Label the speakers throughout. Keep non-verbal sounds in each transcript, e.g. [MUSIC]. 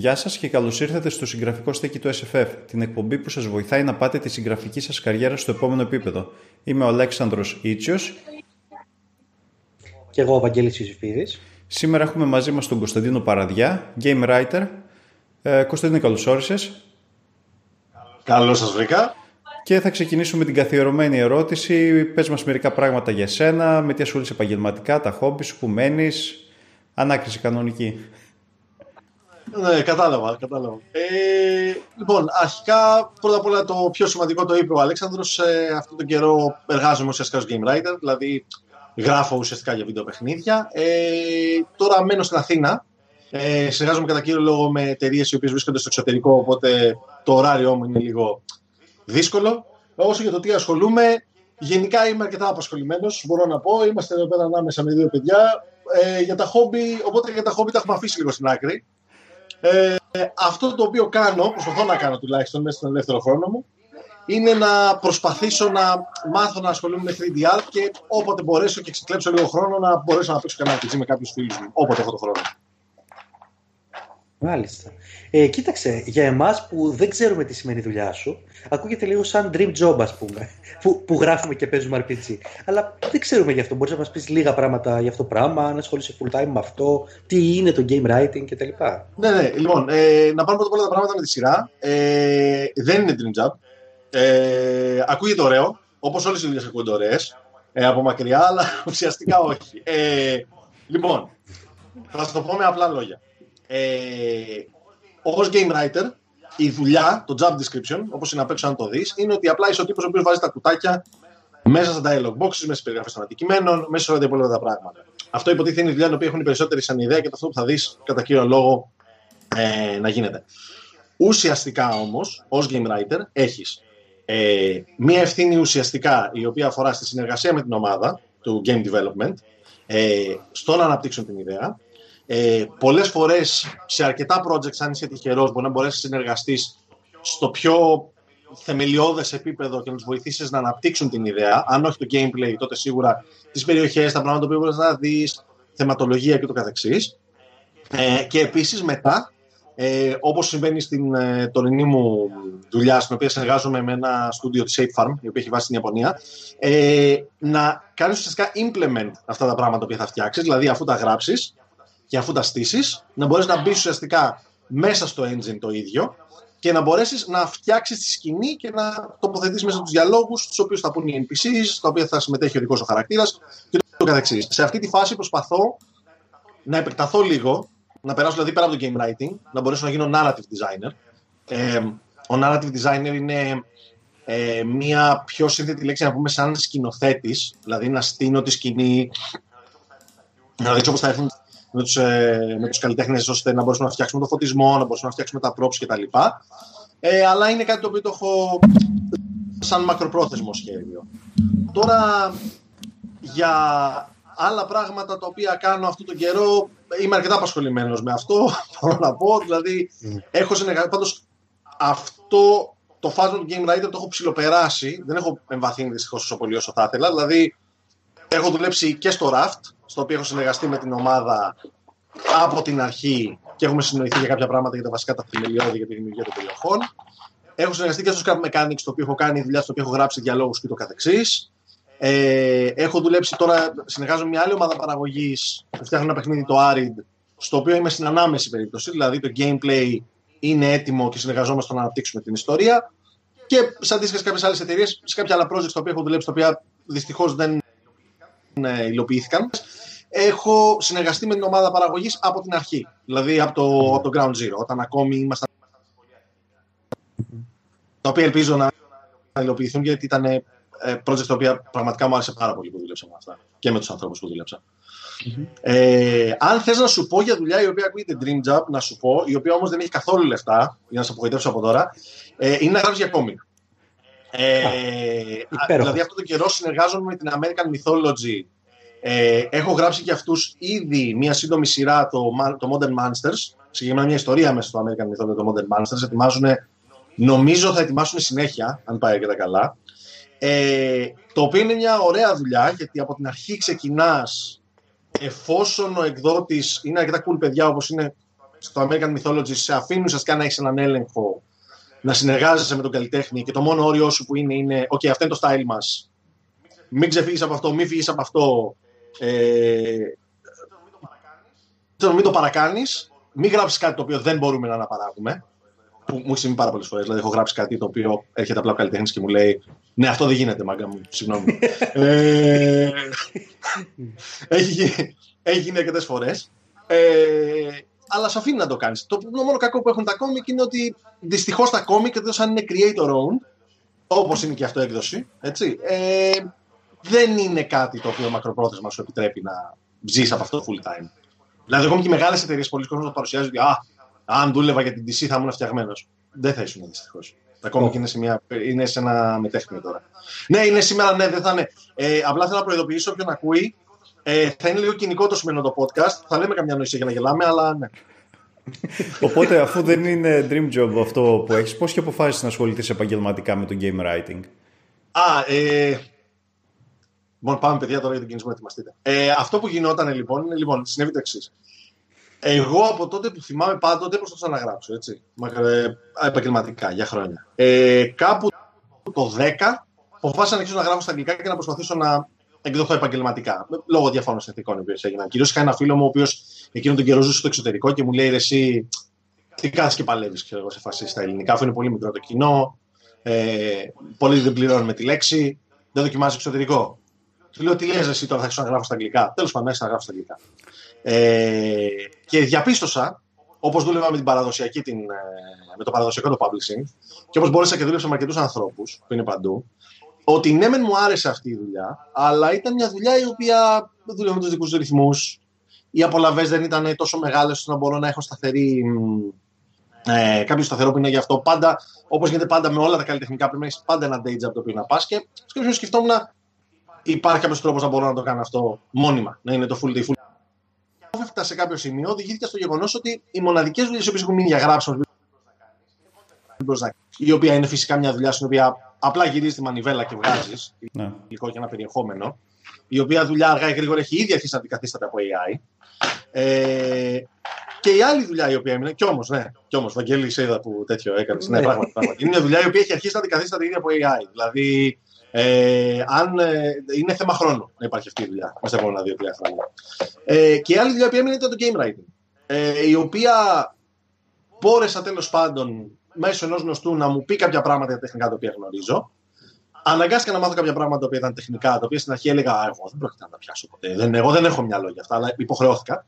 Speaker 1: Γεια σας και καλώς ήρθατε στο συγγραφικό στέκι του SFF, την εκπομπή που σας βοηθάει να πάτε τη συγγραφική σας καριέρα στο επόμενο επίπεδο. Είμαι ο Αλέξανδρος Ήτσιος.
Speaker 2: Και εγώ ο Βαγγέλης Ιωσήφιδης.
Speaker 1: Σήμερα έχουμε μαζί μας τον Κωνσταντίνο Παραδιά, game writer. Ε, Κωνσταντίνο, καλώς όρισες.
Speaker 3: Καλώς σας βρήκα.
Speaker 1: Και θα ξεκινήσουμε με την καθιερωμένη ερώτηση. Πες μας μερικά πράγματα για σένα, με τι ασχολείσαι επαγγελματικά, τα χόμπι σου, που μένεις. Ανάκριση κανονική.
Speaker 3: Ναι, κατάλαβα, κατάλαβα. Ε, λοιπόν, αρχικά, πρώτα απ' όλα το πιο σημαντικό το είπε ο Αλέξανδρος. Ε, αυτόν τον καιρό εργάζομαι ουσιαστικά ως game writer, δηλαδή γράφω ουσιαστικά για βίντεο παιχνίδια. Ε, τώρα μένω στην Αθήνα. Ε, συνεργάζομαι κατά κύριο λόγο με εταιρείες οι οποίες βρίσκονται στο εξωτερικό, οπότε το ωράριό μου είναι λίγο δύσκολο. Όσο για το τι ασχολούμαι, γενικά είμαι αρκετά απασχολημένος. Μπορώ να πω, είμαστε εδώ πέρα ανάμεσα με δύο παιδιά. Ε, για τα χόμπι, οπότε για τα χόμπι τα έχουμε αφήσει λίγο στην άκρη. Ε, αυτό το οποίο κάνω, προσπαθώ να κάνω τουλάχιστον μέσα στον ελεύθερο χρόνο μου, είναι να προσπαθήσω να μάθω να ασχολούμαι με 3D και όποτε μπορέσω και ξεκλέψω λίγο χρόνο να μπορέσω να παίξω κανένα RPG με κάποιους φίλους μου, όποτε έχω το χρόνο.
Speaker 2: Μάλιστα. Ε, κοίταξε, για εμάς που δεν ξέρουμε τι σημαίνει η δουλειά σου, ακούγεται λίγο σαν dream job, ας πούμε, που, που γράφουμε και παίζουμε RPG. Αλλά δεν ξέρουμε γι' αυτό. Μπορείς να μας πεις λίγα πράγματα για αυτό το πράγμα, αν ασχολείσαι full time με αυτό, τι είναι το game writing κτλ.
Speaker 3: Ναι, ναι. Λοιπόν, ε, να πάμε πρώτα απ' όλα τα πράγματα με τη σειρά. Ε, δεν είναι dream job. Ε, ακούγεται ωραίο, όπως όλες οι δουλειές ακούγονται ωραίες ε, από μακριά, αλλά [LAUGHS] ουσιαστικά όχι. Ε, λοιπόν, θα σα το πω με απλά λόγια. Ε, Ω game writer, η δουλειά, το job description, όπως είναι απ' έξω αν το δεις, είναι ότι απλά είσαι ο τύπος ο οποίος βάζει τα κουτάκια μέσα στα dialog boxes, μέσα στις περιγραφές των αντικειμένων, μέσα σε όλα τα υπόλοιπα τα πράγματα. Αυτό υποτίθεται είναι η δουλειά την οποία έχουν οι περισσότεροι σαν ιδέα και το αυτό που θα δεις κατά κύριο λόγο ε, να γίνεται. Ουσιαστικά όμως, ως game writer, έχεις ε, μία ευθύνη ουσιαστικά η οποία αφορά στη συνεργασία με την ομάδα του game development, ε, στο να αναπτύξουν την ιδέα, ε, πολλές φορές σε αρκετά projects, αν είσαι τυχερός, μπορεί να μπορέσεις να συνεργαστείς στο πιο θεμελιώδες επίπεδο και να τους βοηθήσεις να αναπτύξουν την ιδέα. Αν όχι το gameplay, τότε σίγουρα τις περιοχές, τα πράγματα που μπορείς να δεις, θεματολογία και το καθεξής. Ε, και επίσης μετά, ε, όπως συμβαίνει στην ε, τωρινή μου δουλειά, στην οποία συνεργάζομαι με ένα στούντιο της Safe Farm, η οποία έχει βάσει στην Ιαπωνία, ε, να κάνεις ουσιαστικά implement αυτά τα πράγματα που θα φτιάξεις, δηλαδή αφού τα γράψεις, και αφού τα στήσεις, να μπορέσεις να μπεις ουσιαστικά μέσα στο engine το ίδιο και να μπορέσεις να φτιάξεις τη σκηνή και να τοποθετήσει μέσα τους διαλόγους, τους οποίους θα πούν οι NPCs, στα οποία θα συμμετέχει ο δικός ο χαρακτήρας και το καθεξής. Σε αυτή τη φάση προσπαθώ να επεκταθώ λίγο, να περάσω δηλαδή πέρα από το game writing, να μπορέσω να γίνω narrative designer. Ε, ο narrative designer είναι ε, μία πιο σύνθετη λέξη να πούμε σαν σκηνοθέτης, δηλαδή να στείνω τη σκηνή, να δείξω πώς θα έρθουν με τους, ε, με τους καλλιτέχνες ώστε να μπορέσουμε να φτιάξουμε το φωτισμό, να μπορέσουμε να φτιάξουμε τα props κτλ. Ε, αλλά είναι κάτι το οποίο το έχω σαν μακροπρόθεσμο σχέδιο. Τώρα για άλλα πράγματα τα οποία κάνω αυτόν τον καιρό είμαι αρκετά απασχολημένος με αυτό. [LAUGHS] Μπορώ να πω. Δηλαδή, mm. έχω συνεργαστεί. Πάντως, αυτό το φάσμα του Game Writer το έχω ψηλοπεράσει. Δεν έχω εμβαθύνει δυστυχώς όσο πολύ όσο θα ήθελα. Δηλαδή, έχω δουλέψει και στο Raft, στο οποίο έχω συνεργαστεί με την ομάδα από την αρχή και έχουμε συνοηθεί για κάποια πράγματα για τα βασικά τα θεμελιώδη για τη δημιουργία των περιοχών. Έχω συνεργαστεί και στο Scrap Mechanics, το οποίο έχω κάνει δουλειά, στο οποίο έχω γράψει διαλόγους και το καθεξής. Ε, έχω δουλέψει τώρα, συνεργάζομαι με μια άλλη ομάδα παραγωγής που φτιάχνει ένα παιχνίδι, το Arid, στο οποίο είμαι στην ανάμεση περίπτωση. Δηλαδή το gameplay είναι έτοιμο και συνεργαζόμαστε να αναπτύξουμε την ιστορία. Και σε αντίστοιχες κάποιες άλλες εταιρείες, σε κάποια άλλα projects τα οποία έχω δουλέψει, τα οποία δυστυχώς δεν ε, υλοποιήθηκαν. Έχω συνεργαστεί με την ομάδα παραγωγής από την αρχή. Δηλαδή από το, από το Ground Zero, όταν ακόμη ήμασταν. Τα οποία ελπίζω να υλοποιηθούν γιατί ήταν ε, project τα οποία πραγματικά μου άρεσε πάρα πολύ που δούλεψα με αυτά και με τους ανθρώπους που δουλεψα Ε, αν θες να σου πω για δουλειά η οποία ακούγεται dream job, να σου πω, η οποία όμως δεν έχει καθόλου λεφτά, για να σε απογοητεύσω από τώρα, ε, είναι να γράψεις για κόμικ. Ε, δηλαδή αυτό το καιρό συνεργάζομαι με την American Mythology. Ε, έχω γράψει και αυτούς ήδη μια σύντομη σειρά, το, το Modern Monsters. Συγκεκριμένα μια ιστορία μέσα στο American Mythology, το Modern Monsters. Ετοιμάζουν, νομίζω θα ετοιμάσουν συνέχεια, αν πάει και τα καλά. Ε, το οποίο είναι μια ωραία δουλειά, γιατί από την αρχή ξεκινάς εφόσον ο εκδότης είναι αρκετά cool παιδιά όπως είναι στο American Mythology σε αφήνουν ουσιαστικά να έχεις έναν έλεγχο, να συνεργάζεσαι με τον καλλιτέχνη και το μόνο όριό σου που είναι είναι «ΟΚ, αυτό είναι το style μας, μην ξεφύγεις από αυτό, μην φύγεις από αυτό, ε, μην το παρακάνεις, μην γράψεις κάτι το οποίο δεν μπορούμε να αναπαράγουμε, που μου έχει συμβεί πάρα πολλές φορές. Δηλαδή, έχω γράψει κάτι το οποίο έρχεται απλά ο καλλιτέχνη και μου λέει Ναι, αυτό δεν γίνεται, μάγκα μου. Συγγνώμη. ε, [LAUGHS] έχει, έχει γίνει αρκετέ φορές. Ε, αλλά σε αφήνει να το κάνεις. Το μόνο κακό που έχουν τα κόμικ είναι ότι δυστυχώς τα κόμικ, εκτό αν είναι creator owned, όπως είναι και αυτό έκδοση, έτσι, ε, δεν είναι κάτι το οποίο μακροπρόθεσμα σου επιτρέπει να ζήσει από αυτό full time. Δηλαδή, ακόμη και οι μεγάλες εταιρείες, πολλοί κόσμοι το παρουσιάζουν ότι α, αν δούλευα για την DC θα ήμουν φτιαγμένος. Δεν θα ήσουν δυστυχώς. Ακόμα oh. και είναι σε, μια, είναι σε ένα μετέχνιο τώρα. Ναι, είναι σήμερα, ναι, δεν θα είναι. Ε, απλά θέλω να προειδοποιήσω όποιον ακούει. Ε, θα είναι λίγο κοινικό το σημερινό το podcast. Θα λέμε καμιά νοησία για να γελάμε, αλλά ναι.
Speaker 1: Οπότε, αφού δεν είναι dream job αυτό που έχεις, πώς και αποφάσισες να ασχοληθείς επαγγελματικά με το game writing;
Speaker 3: Α, ε, Λοιπόν, πάμε παιδιά τώρα για τον κινησμό, ετοιμαστείτε. Ε, αυτό που γινόταν λοιπόν, είναι, λοιπόν, συνέβη το εξής. Εγώ από τότε που θυμάμαι πάντοτε προσπαθούσα να γράψω, έτσι, ε, επαγγελματικά, για χρόνια. Ε, κάπου το 10 αποφάσισα να αρχίσω να γράφω στα αγγλικά και να προσπαθήσω να εκδοθώ επαγγελματικά. Λόγω διαφόρων συνθηκών οι οποίες έγιναν. Κυρίως είχα ένα φίλο μου, ο οποίος εκείνον τον καιρό ζούσε στο εξωτερικό και μου λέει: Εσύ, τι κάνεις και παλεύεις, ξέρω εγώ, σε φασί στα ελληνικά, αφού είναι πολύ μικρό το κοινό. Ε, πολλοί δεν πληρώνουν τη λέξη. Δεν δοκιμάζεις εξωτερικό. Του λέω: Τι λες, εσύ τώρα θα αρχίσω να γράφω στα αγγλικά. Τέλος πάντων, να γράφω στα αγγλικά. Ε, και διαπίστωσα, όπως δούλευα με, την παραδοσιακή, την, ε, με το παραδοσιακό το publishing, και όπως μπόρεσα και δούλεψα με αρκετούς ανθρώπους που είναι παντού, ότι ναι, μεν μου άρεσε αυτή η δουλειά, αλλά ήταν μια δουλειά η οποία δούλευε με τους δικούς τους ρυθμούς. Οι απολαυές δεν ήταν τόσο μεγάλες ώστε να μπορώ να έχω σταθερή. Ε, κάποιο σταθερό που είναι γι' αυτό. Πάντα, όπως γίνεται πάντα με όλα τα καλλιτεχνικά, πρέπει να έχεις πάντα ένα day job το οποίο να πας. Και σκεφτόμουν, υπάρχει κάποιος τρόπος να μπορώ να το κάνω αυτό μόνιμα, να είναι το full day full έφτασα σε κάποιο σημείο, οδηγήθηκα στο γεγονός ότι οι μοναδικές δουλειές που έχουν μείνει για γράψιμο, η οποία είναι φυσικά μια δουλειά στην οποία απλά γυρίζει τη μανιβέλα και βγάζει ναι. υλικό και ένα περιεχόμενο, η οποία δουλειά αργά ή γρήγορα έχει ήδη αρχίσει να αντικαθίσταται από AI. Ε, και η άλλη δουλειά η οποία έμεινε, κι όμως, ναι, κι όμως, Βαγγέλη, σε είδα που τέτοιο έκανες. ναι, πράγματι, πράγματι. Είναι μια δουλειά η οποία έχει αρχίσει να αντικαθίσταται ήδη από AI. Δηλαδή, ε, αν, ε, είναι θέμα χρόνου να υπάρχει αυτή η δουλειά μέσα στα επόμενα δύο-τρία χρόνια. Ε, και η άλλη δουλειά που έμεινε ήταν το game writing. Ε, η οποία μπόρεσα τέλος πάντων μέσω ενός γνωστού να μου πει κάποια πράγματα για τεχνικά τα οποία γνωρίζω. Αναγκάστηκα να μάθω κάποια πράγματα τα οποία ήταν τεχνικά, τα οποία στην αρχή έλεγα Εγώ δεν πρόκειται να τα πιάσω ποτέ. Δεν, εγώ δεν έχω μυαλό για αυτά, αλλά υποχρεώθηκα.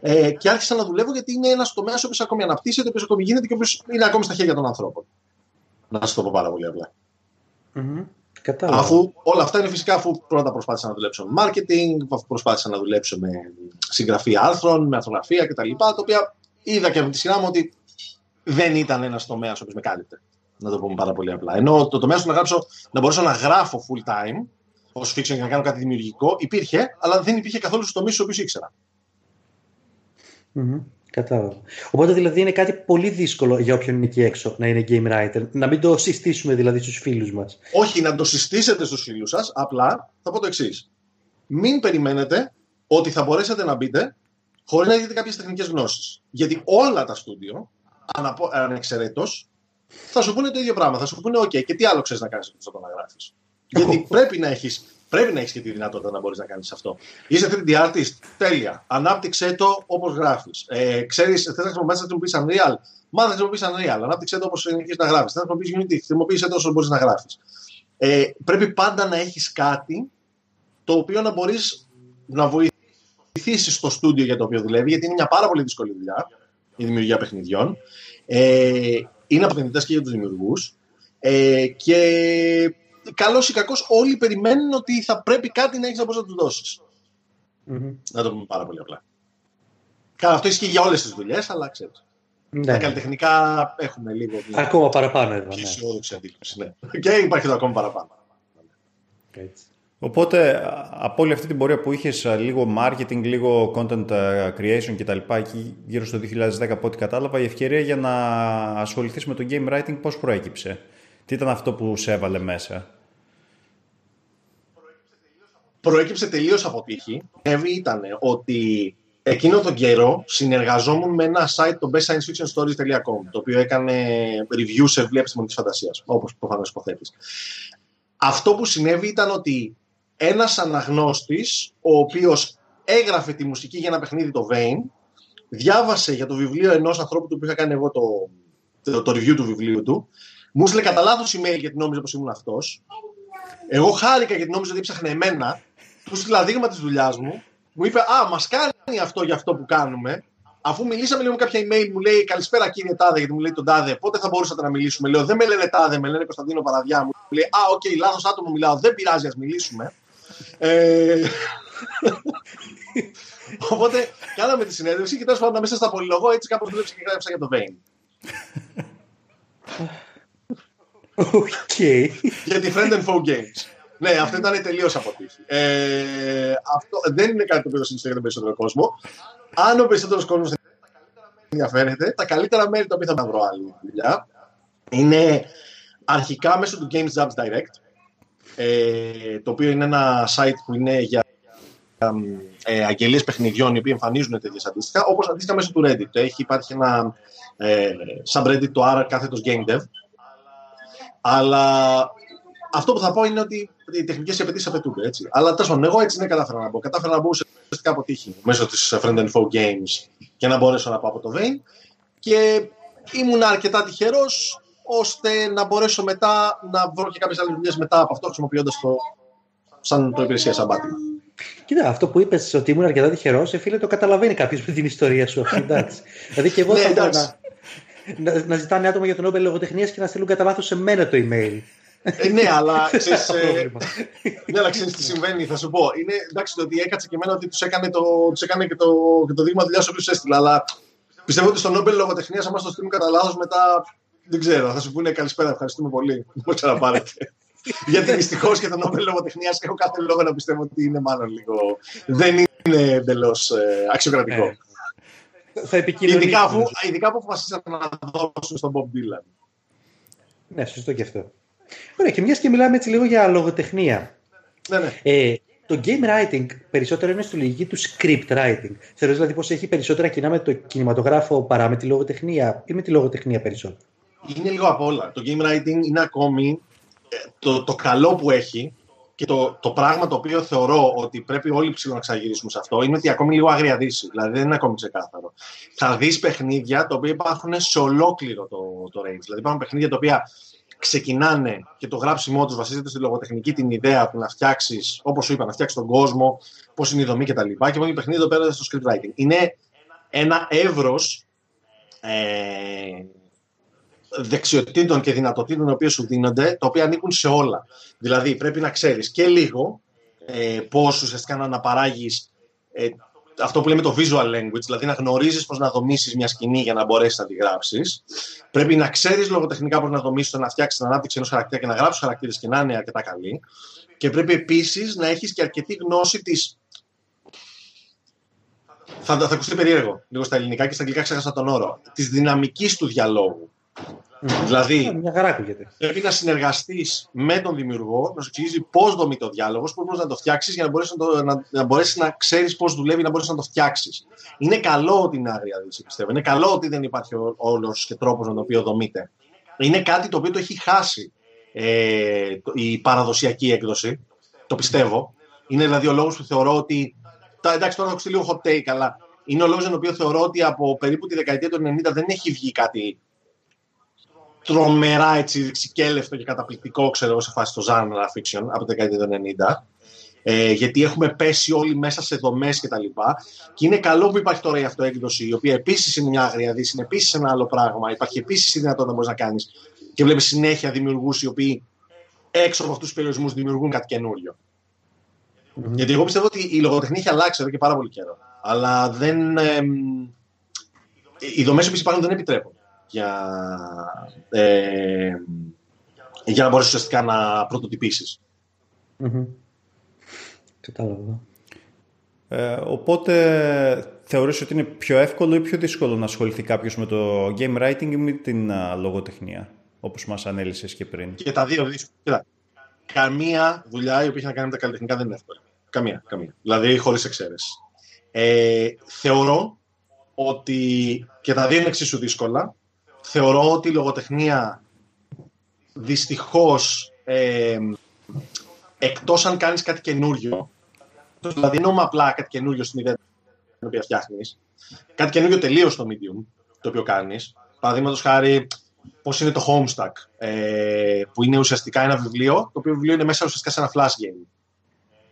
Speaker 3: Ε, και άρχισα να δουλεύω γιατί είναι ένας τομέας ο οποίος ακόμη αναπτύσσεται, ο οποίος ακόμη γίνεται και ο οποίος είναι ακόμη στα χέρια των ανθρώπων. Να σας το πω πάρα πολύ απλά.
Speaker 2: Mm-hmm.
Speaker 3: Αφού όλα αυτά είναι φυσικά αφού πρώτα προσπάθησα να δουλέψω με marketing, αφού προσπάθησα να δουλέψω με συγγραφή άρθρων, με αρθρογραφία κτλ. Τα οποία είδα και από τη σειρά μου ότι δεν ήταν ένας τομέας ο οποίο με κάλυπτε. Να το πούμε πάρα πολύ απλά. Ενώ το τομέα του να γράψω, να μπορούσα να γράφω full time, ως fiction και να κάνω κάτι δημιουργικό, υπήρχε, αλλά δεν υπήρχε καθόλου στου τομείς στους οποίους ήξερα.
Speaker 2: Mm-hmm. Κατάλαβα. Οπότε δηλαδή είναι κάτι πολύ δύσκολο για όποιον είναι εκεί έξω να είναι game writer. Να μην το συστήσουμε δηλαδή στους φίλους μας.
Speaker 3: Όχι, να το συστήσετε στους φίλους σας. Απλά θα πω το εξής. Μην περιμένετε ότι θα μπορέσετε να μπείτε χωρίς να έχετε κάποιες τεχνικές γνώσεις. Γιατί όλα τα στούντιο, ανεξαιρέτως, θα σου πούνε το ίδιο πράγμα. Θα σου πούνε, OK, και τι άλλο ξέρεις να κάνεις αυτό να γράφει. Γιατί πρέπει να έχει Πρέπει να έχεις και τη δυνατότητα να μπορείς να κάνεις αυτό. Είσαι 3D artist, τέλεια. Ανάπτυξε το όπως γράφεις. Ε, Ξέρεις, θες να χρησιμοποιήσεις να χρησιμοποιήσεις Unreal. Μάθα να χρησιμοποιήσεις Unreal. Ανάπτυξε το όπως συνεχίζεις να γράφεις. Θες να χρησιμοποιήσεις Unity, χρησιμοποιήσει το όσο μπορείς να γράφεις. Ε, πρέπει πάντα να έχεις κάτι το οποίο να μπορείς να βοηθήσεις στο στούντιο για το οποίο δουλεύει, γιατί είναι μια πάρα πολύ δύσκολη δουλειά η δημιουργία παιχνιδιών. Ε, είναι απαιτητέ και για τους δημιουργούς. Ε, και καλός ή κακός, όλοι περιμένουν ότι θα πρέπει κάτι να έχεις να μπορεί να τους δώσεις. Mm-hmm. Να το πούμε πάρα πολύ απλά. Καλά, αυτό ισχύει για όλες τις δουλειές, αλλά ξέρεις. Ναι. Τα καλλιτεχνικά έχουμε λίγο.
Speaker 2: Ακόμα παραπάνω εδώ.
Speaker 3: Ναι. αντίληψη. Ναι. Και υπάρχει το ακόμα παραπάνω.
Speaker 1: Έτσι. Οπότε, από όλη αυτή την πορεία που είχες λίγο marketing, λίγο content creation κτλ. εκεί γύρω στο 2010, από ό,τι κατάλαβα, η ευκαιρία για να ασχοληθείς με το game writing πώς προέκυψε; Τι ήταν αυτό που σε έβαλε μέσα;
Speaker 3: Προέκυψε τελείως από τύχη. Εύη ήταν ότι εκείνο τον καιρό συνεργαζόμουν με ένα site, το bestsciencefictionstories.com, το οποίο έκανε review σε βιβλία επιστημονικής φαντασίας, όπως προφανώς υποθέτεις. Αυτό που συνέβη ήταν ότι ένας αναγνώστης, ο οποίος έγραφε τη μουσική για ένα παιχνίδι το Vane, διάβασε για το βιβλίο ενός ανθρώπου του που είχα κάνει εγώ το, το, το review του βιβλίου του, μου έστειλε κατά λάθος email γιατί νόμιζε πως ήμουν αυτός. Εγώ χάρηκα γιατί νόμιζα ότι έψαχνε εμένα. Του στείλα δείγμα της δουλειάς μου. Μου είπε Α, μας κάνει αυτό για αυτό που κάνουμε. Αφού μιλήσαμε λίγο με κάποια email, μου λέει Καλησπέρα κύριε Τάδε, γιατί μου λέει τον Τάδε, πότε θα μπορούσατε να μιλήσουμε; Λέω Δεν με λένε Τάδε, με λένε Κωνσταντίνο Παραδιά. Μου λέει Α, OK, okay, λάθος άτομο μιλάω, δεν πειράζει, ας μιλήσουμε. Ε... [LAUGHS] Οπότε κάναμε τη συνέντευξη και τέλος πάντων μέσα στα πολυλογώ έτσι κάπως δούλεψε και γράψα για το Vane.
Speaker 2: OK.
Speaker 3: για τη Friend and Foe Games. ναι, αυτό ήταν τελείως από τύχη. Ε, αυτό δεν είναι κάτι το οποίο συνιστά για τον περισσότερο κόσμο. Αν ο περισσότερος κόσμος δεν ενδιαφέρεται, τα καλύτερα μέρη τα οποία θα βρω άλλη δουλειά είναι αρχικά μέσω του Games Jobs Direct, ε, το οποίο είναι ένα site που είναι για ε, αγγελίες παιχνιδιών οι οποίοι εμφανίζουν τέτοιες αντίστοιχα, όπως αντίστοιχα μέσω του Reddit. Έχει υπάρχει ένα ε, subreddit το R κάθετος Game Dev, αλλά αυτό που θα πω είναι ότι οι τεχνικές απαιτήσεις απαιτούνται. Έτσι. Αλλά τέλος πάντων, εγώ έτσι δεν κατάφερα να μπω. Κατάφερα να μπω ουσιαστικά αποτύχει μέσω της Friend and Foe Games και να μπορέσω να πάω από το Vane. Και ήμουν αρκετά τυχερός ώστε να μπορέσω μετά να βρω και κάποιες άλλες δουλειές μετά από αυτό χρησιμοποιώντας το σαν προπηρεσία, σαν πάτημα.
Speaker 2: Κοίτα, αυτό που είπες ότι ήμουν αρκετά τυχερός, ε, φίλε, το καταλαβαίνει κάποιος με την ιστορία σου [LAUGHS] αυτή. δηλαδή και εγώ ναι, θα να, να, να ζητάνε άτομα για τον Νόμπελ Λογοτεχνίας και να στείλουν κατά λάθος σε μένα το email.
Speaker 3: Ε, ναι, αλλά [LAUGHS] ξέρεις, ε, ναι, αλλά ξέρεις τι συμβαίνει, θα σου πω. Είναι εντάξει το ότι έκατσε και εμένα ότι τους έκανε, το, τους έκανε και, το, και το δείγμα δουλειάς ο έστειλα, αλλά πιστεύω ότι στο Νόμπελ Λογοτεχνίας, αν μα το στείλουν κατά λάθος μετά, δεν ξέρω, θα σου πούνε καλησπέρα, ευχαριστούμε πολύ. [LAUGHS] Πώ ξαναπάρετε. [LAUGHS] Γιατί δυστυχώς και το Νόμπελ Λογοτεχνίας έχω κάθε λόγο να πιστεύω ότι είναι μάλλον λίγο. Δεν είναι εντελώς ε, αξιοκρατικό. Ε,
Speaker 2: θα ειδικά,
Speaker 3: αφού, ειδικά που αποφασίσατε να δώσουν στον Bob Dylan.
Speaker 2: Ναι, σωστό και αυτό. Ωραία, και μιας και μιλάμε έτσι λίγο για λογοτεχνία.
Speaker 3: Ναι, ναι.
Speaker 2: Ε, το game writing περισσότερο είναι στη λογική του script writing. Θεωρείς δηλαδή πως έχει περισσότερα κοινά με το κινηματογράφο παρά με τη λογοτεχνία ή με τη λογοτεχνία περισσότερο;
Speaker 3: Είναι λίγο απ' όλα. Το game writing είναι ακόμη ε, το, το καλό που έχει και το, το πράγμα το οποίο θεωρώ ότι πρέπει όλοι ψηλό να ξαναγυρίσουμε σε αυτό είναι ότι ακόμη λίγο αγριαδίσει. Δηλαδή δεν είναι ακόμη ξεκάθαρο. Θα δεις παιχνίδια τα οποία υπάρχουν σε ολόκληρο το, το range. Δηλαδή υπάρχουν παιχνίδια τα οποία ξεκινάνε και το γράψιμό τους βασίζεται στη λογοτεχνική την ιδέα που να φτιάξεις, όπως σου είπα, να φτιάξεις τον κόσμο, πώς είναι η δομή κτλ. Και, και μόνο παιχνίδι εδώ πέρα στο script writing. Είναι ένα εύρος ε, δεξιοτήτων και δυνατοτήτων οι οποίε σου δίνονται, τα οποία ανήκουν σε όλα. Δηλαδή πρέπει να ξέρεις και λίγο ε, πώς ουσιαστικά να αναπαράγεις ε, αυτό που λέμε το visual language, δηλαδή να γνωρίζεις πώς να δομήσεις μια σκηνή για να μπορέσεις να τη γράψεις. Πρέπει να ξέρεις λογοτεχνικά πώς να δομήσεις, να φτιάξεις την ανάπτυξη ενός χαρακτήρα και να γράψεις χαρακτήρες και να είναι αρκετά καλή. Και πρέπει επίσης να έχεις και αρκετή γνώση τη. Θα, θα ακουστεί περίεργο λίγο στα ελληνικά και στα αγγλικά ξέχασα τον όρο. Της δυναμικής του διαλόγου. Δηλαδή,
Speaker 2: μια χαρά
Speaker 3: πρέπει να συνεργαστείς με τον δημιουργό, να σου εξηγήσει πώς δομείται ο διάλογος, πώς μπορείς να το φτιάξεις για να μπορέσεις να, να, να, μπορέσεις να ξέρεις πώς δουλεύει, να μπορέσει να το φτιάξεις. Είναι καλό ότι είναι άγρια δύση, πιστεύω. Είναι καλό ότι δεν υπάρχει όλος και τρόπος με τον οποίο δομείται. Είναι κάτι το οποίο το έχει χάσει ε, η παραδοσιακή έκδοση. Το πιστεύω. Είναι δηλαδή ο λόγος που θεωρώ ότι. Τα, εντάξει, τώρα θα ακουστεί λίγο hot take, αλλά είναι ο λόγος για τον οποίο θεωρώ ότι από περίπου τη δεκαετία του 90 δεν έχει βγει κάτι τρομερά έτσι ξικέλευτο και καταπληκτικό ξέρω σε φάση το genre fiction από το δεκαετία του 90 ε, γιατί έχουμε πέσει όλοι μέσα σε δομές και τα λοιπά. Και είναι καλό που υπάρχει τώρα η αυτοέκδοση, η οποία επίσης είναι μια αγρία είναι επίσης ένα άλλο πράγμα. Υπάρχει επίσης η δυνατότητα να μπορείς να κάνεις και βλέπεις συνέχεια δημιουργούς οι οποίοι έξω από αυτούς τους περιορισμούς δημιουργούν κάτι καινούριο. Mm-hmm. Γιατί εγώ πιστεύω ότι η λογοτεχνία έχει αλλάξει εδώ και πάρα πολύ καιρό. Αλλά δεν. Ε, οι δομές που υπάρχουν δεν επιτρέπουν για, ε, για να μπορέσεις ουσιαστικά να πρωτοτυπήσεις.
Speaker 2: Mm-hmm. Κατάλαβα.
Speaker 1: Ε, οπότε θεωρείς ότι είναι πιο εύκολο ή πιο δύσκολο να ασχοληθεί κάποιος με το game writing ή με την λογοτεχνία, όπως μας ανέλησες και πριν;
Speaker 3: Και τα δύο δύσκολα. Καμία δουλειά η οποία έχει να κάνει με τα καλλιτεχνικά δεν είναι εύκολη. Καμία, καμία. Δηλαδή χωρίς εξαίρεση. Ε, θεωρώ ότι και τα δύο είναι εξίσου δύσκολα. Θεωρώ ότι η λογοτεχνία δυστυχώς ε, εκτός αν κάνεις κάτι καινούριο δηλαδή εννοούμε απλά κάτι καινούριο στην ιδέα την οποία φτιάχνεις κάτι καινούριο τελείως στο medium το οποίο κάνεις παραδείγματος χάρη πώς είναι το Homestuck ε, που είναι ουσιαστικά ένα βιβλίο το οποίο βιβλίο είναι μέσα ουσιαστικά σε ένα flash game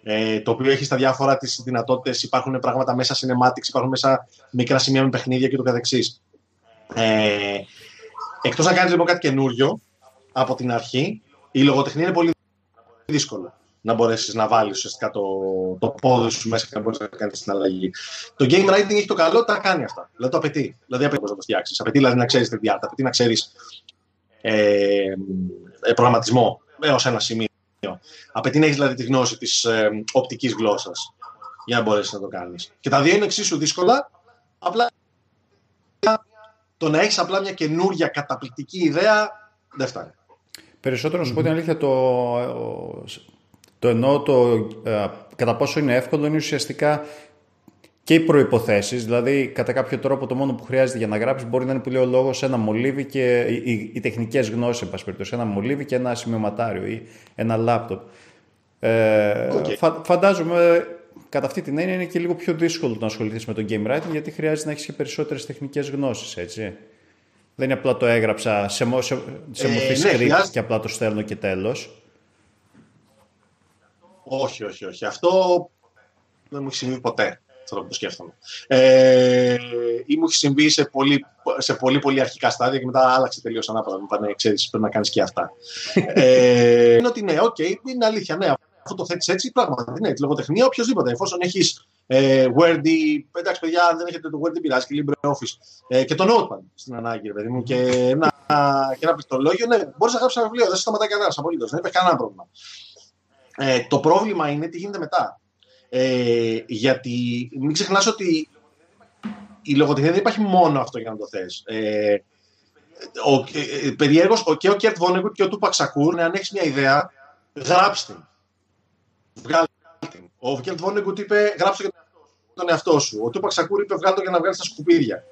Speaker 3: ε, το οποίο έχει στα διάφορα τις δυνατότητες, υπάρχουν πράγματα μέσα cinematics, υπάρχουν μέσα μικρά σημεία με παιχνίδια και το καθεξής. Ε, εκτός να κάνεις λοιπόν κάτι καινούριο από την αρχή, η λογοτεχνία είναι πολύ δύσκολο να μπορέσεις να βάλεις ουσιαστικά το, το πόδι σου μέσα και να μπορείς να κάνεις την αλλαγή. Το game writing έχει το καλό, τα κάνει αυτά. Δηλαδή το απαιτεί. Δηλαδή απαιτεί να το φτιάξεις. Απαιτεί δηλαδή να ξέρεις τη διάρκεια, απαιτεί να ξέρεις ε, ε, προγραμματισμό έω ένα σημείο. Απαιτεί να έχεις δηλαδή τη γνώση της ε, οπτικής γλώσσας για να μπορέσεις να το κάνεις. Και τα δύο είναι εξίσου δύσκολα. Απλά το να έχεις απλά μια καινούργια καταπληκτική ιδέα δεν φτάνει.
Speaker 1: Περισσότερο να σου πω την αλήθεια, το, το εννοώ το ε, κατά πόσο είναι εύκολο είναι ουσιαστικά και οι προποθέσει. Δηλαδή, κατά κάποιο τρόπο, το μόνο που χρειάζεται για να γράψεις μπορεί να είναι που λέει ο λόγος ένα μολύβι και οι, οι, τεχνικές γνώσεις, εν πάση περιπτώσει. Ένα μολύβι και ένα σημειωματάριο ή ένα λάπτοπ. Ε, φα, φαντάζομαι κατά αυτή την έννοια είναι και λίγο πιο δύσκολο να ασχοληθείς με το game writing γιατί χρειάζεται να έχεις και περισσότερες τεχνικές γνώσεις, έτσι. Δεν είναι απλά το έγραψα σε, σε, σε ε, μορφή ναι, script και απλά το στέλνω και τέλος.
Speaker 3: Όχι, όχι, όχι. Αυτό δεν μου έχει συμβεί ποτέ. Αυτό το σκέφτομαι. Ε, ή μου έχει συμβεί σε πολύ, σε πολύ, πολύ αρχικά στάδια και μετά άλλαξε τελείως ανάποδα. Μου είπανε, ξέρεις, πρέπει να κάνεις και αυτά. [LAUGHS] ε, είναι ότι ναι, OK, okay, είναι αλήθεια. Ναι, αυτό το θέτεις έτσι, πράγματι. Ναι, τη λογοτεχνία, οποιοδήποτε. Εφόσον έχεις ε, Word, εντάξει παιδιά, αν δεν έχετε το Word, δεν πειράζει και LibreOffice. Ε, και το Notepad στην ανάγκη, ρε παιδί μου, και ένα, και ένα πληκτρολόγιο, ναι, μπορείς να γράψεις ένα βιβλίο, δεν σε σταματάει κανένας απολύτως, δεν υπάρχει κανένα πρόβλημα. Ε, το πρόβλημα είναι τι γίνεται μετά. Ε, γιατί μην ξεχνάς ότι η λογοτεχνία δεν υπάρχει μόνο αυτό για να το θες. Ε, ο, ε, περιέργως, και ο Κέρτ Βόνεγκουτ και ο Τούπακ Σακούρ, αν έχεις μια ιδέα, γράψτε την. Βγάλτε την. Ο Κέρτ Βόνεγκουτ είπε, γράψτε για τον εαυτό σου. Ο Τούπακ Σακούρ είπε, βγάλτε το για να βγάλει τα σκουπίδια.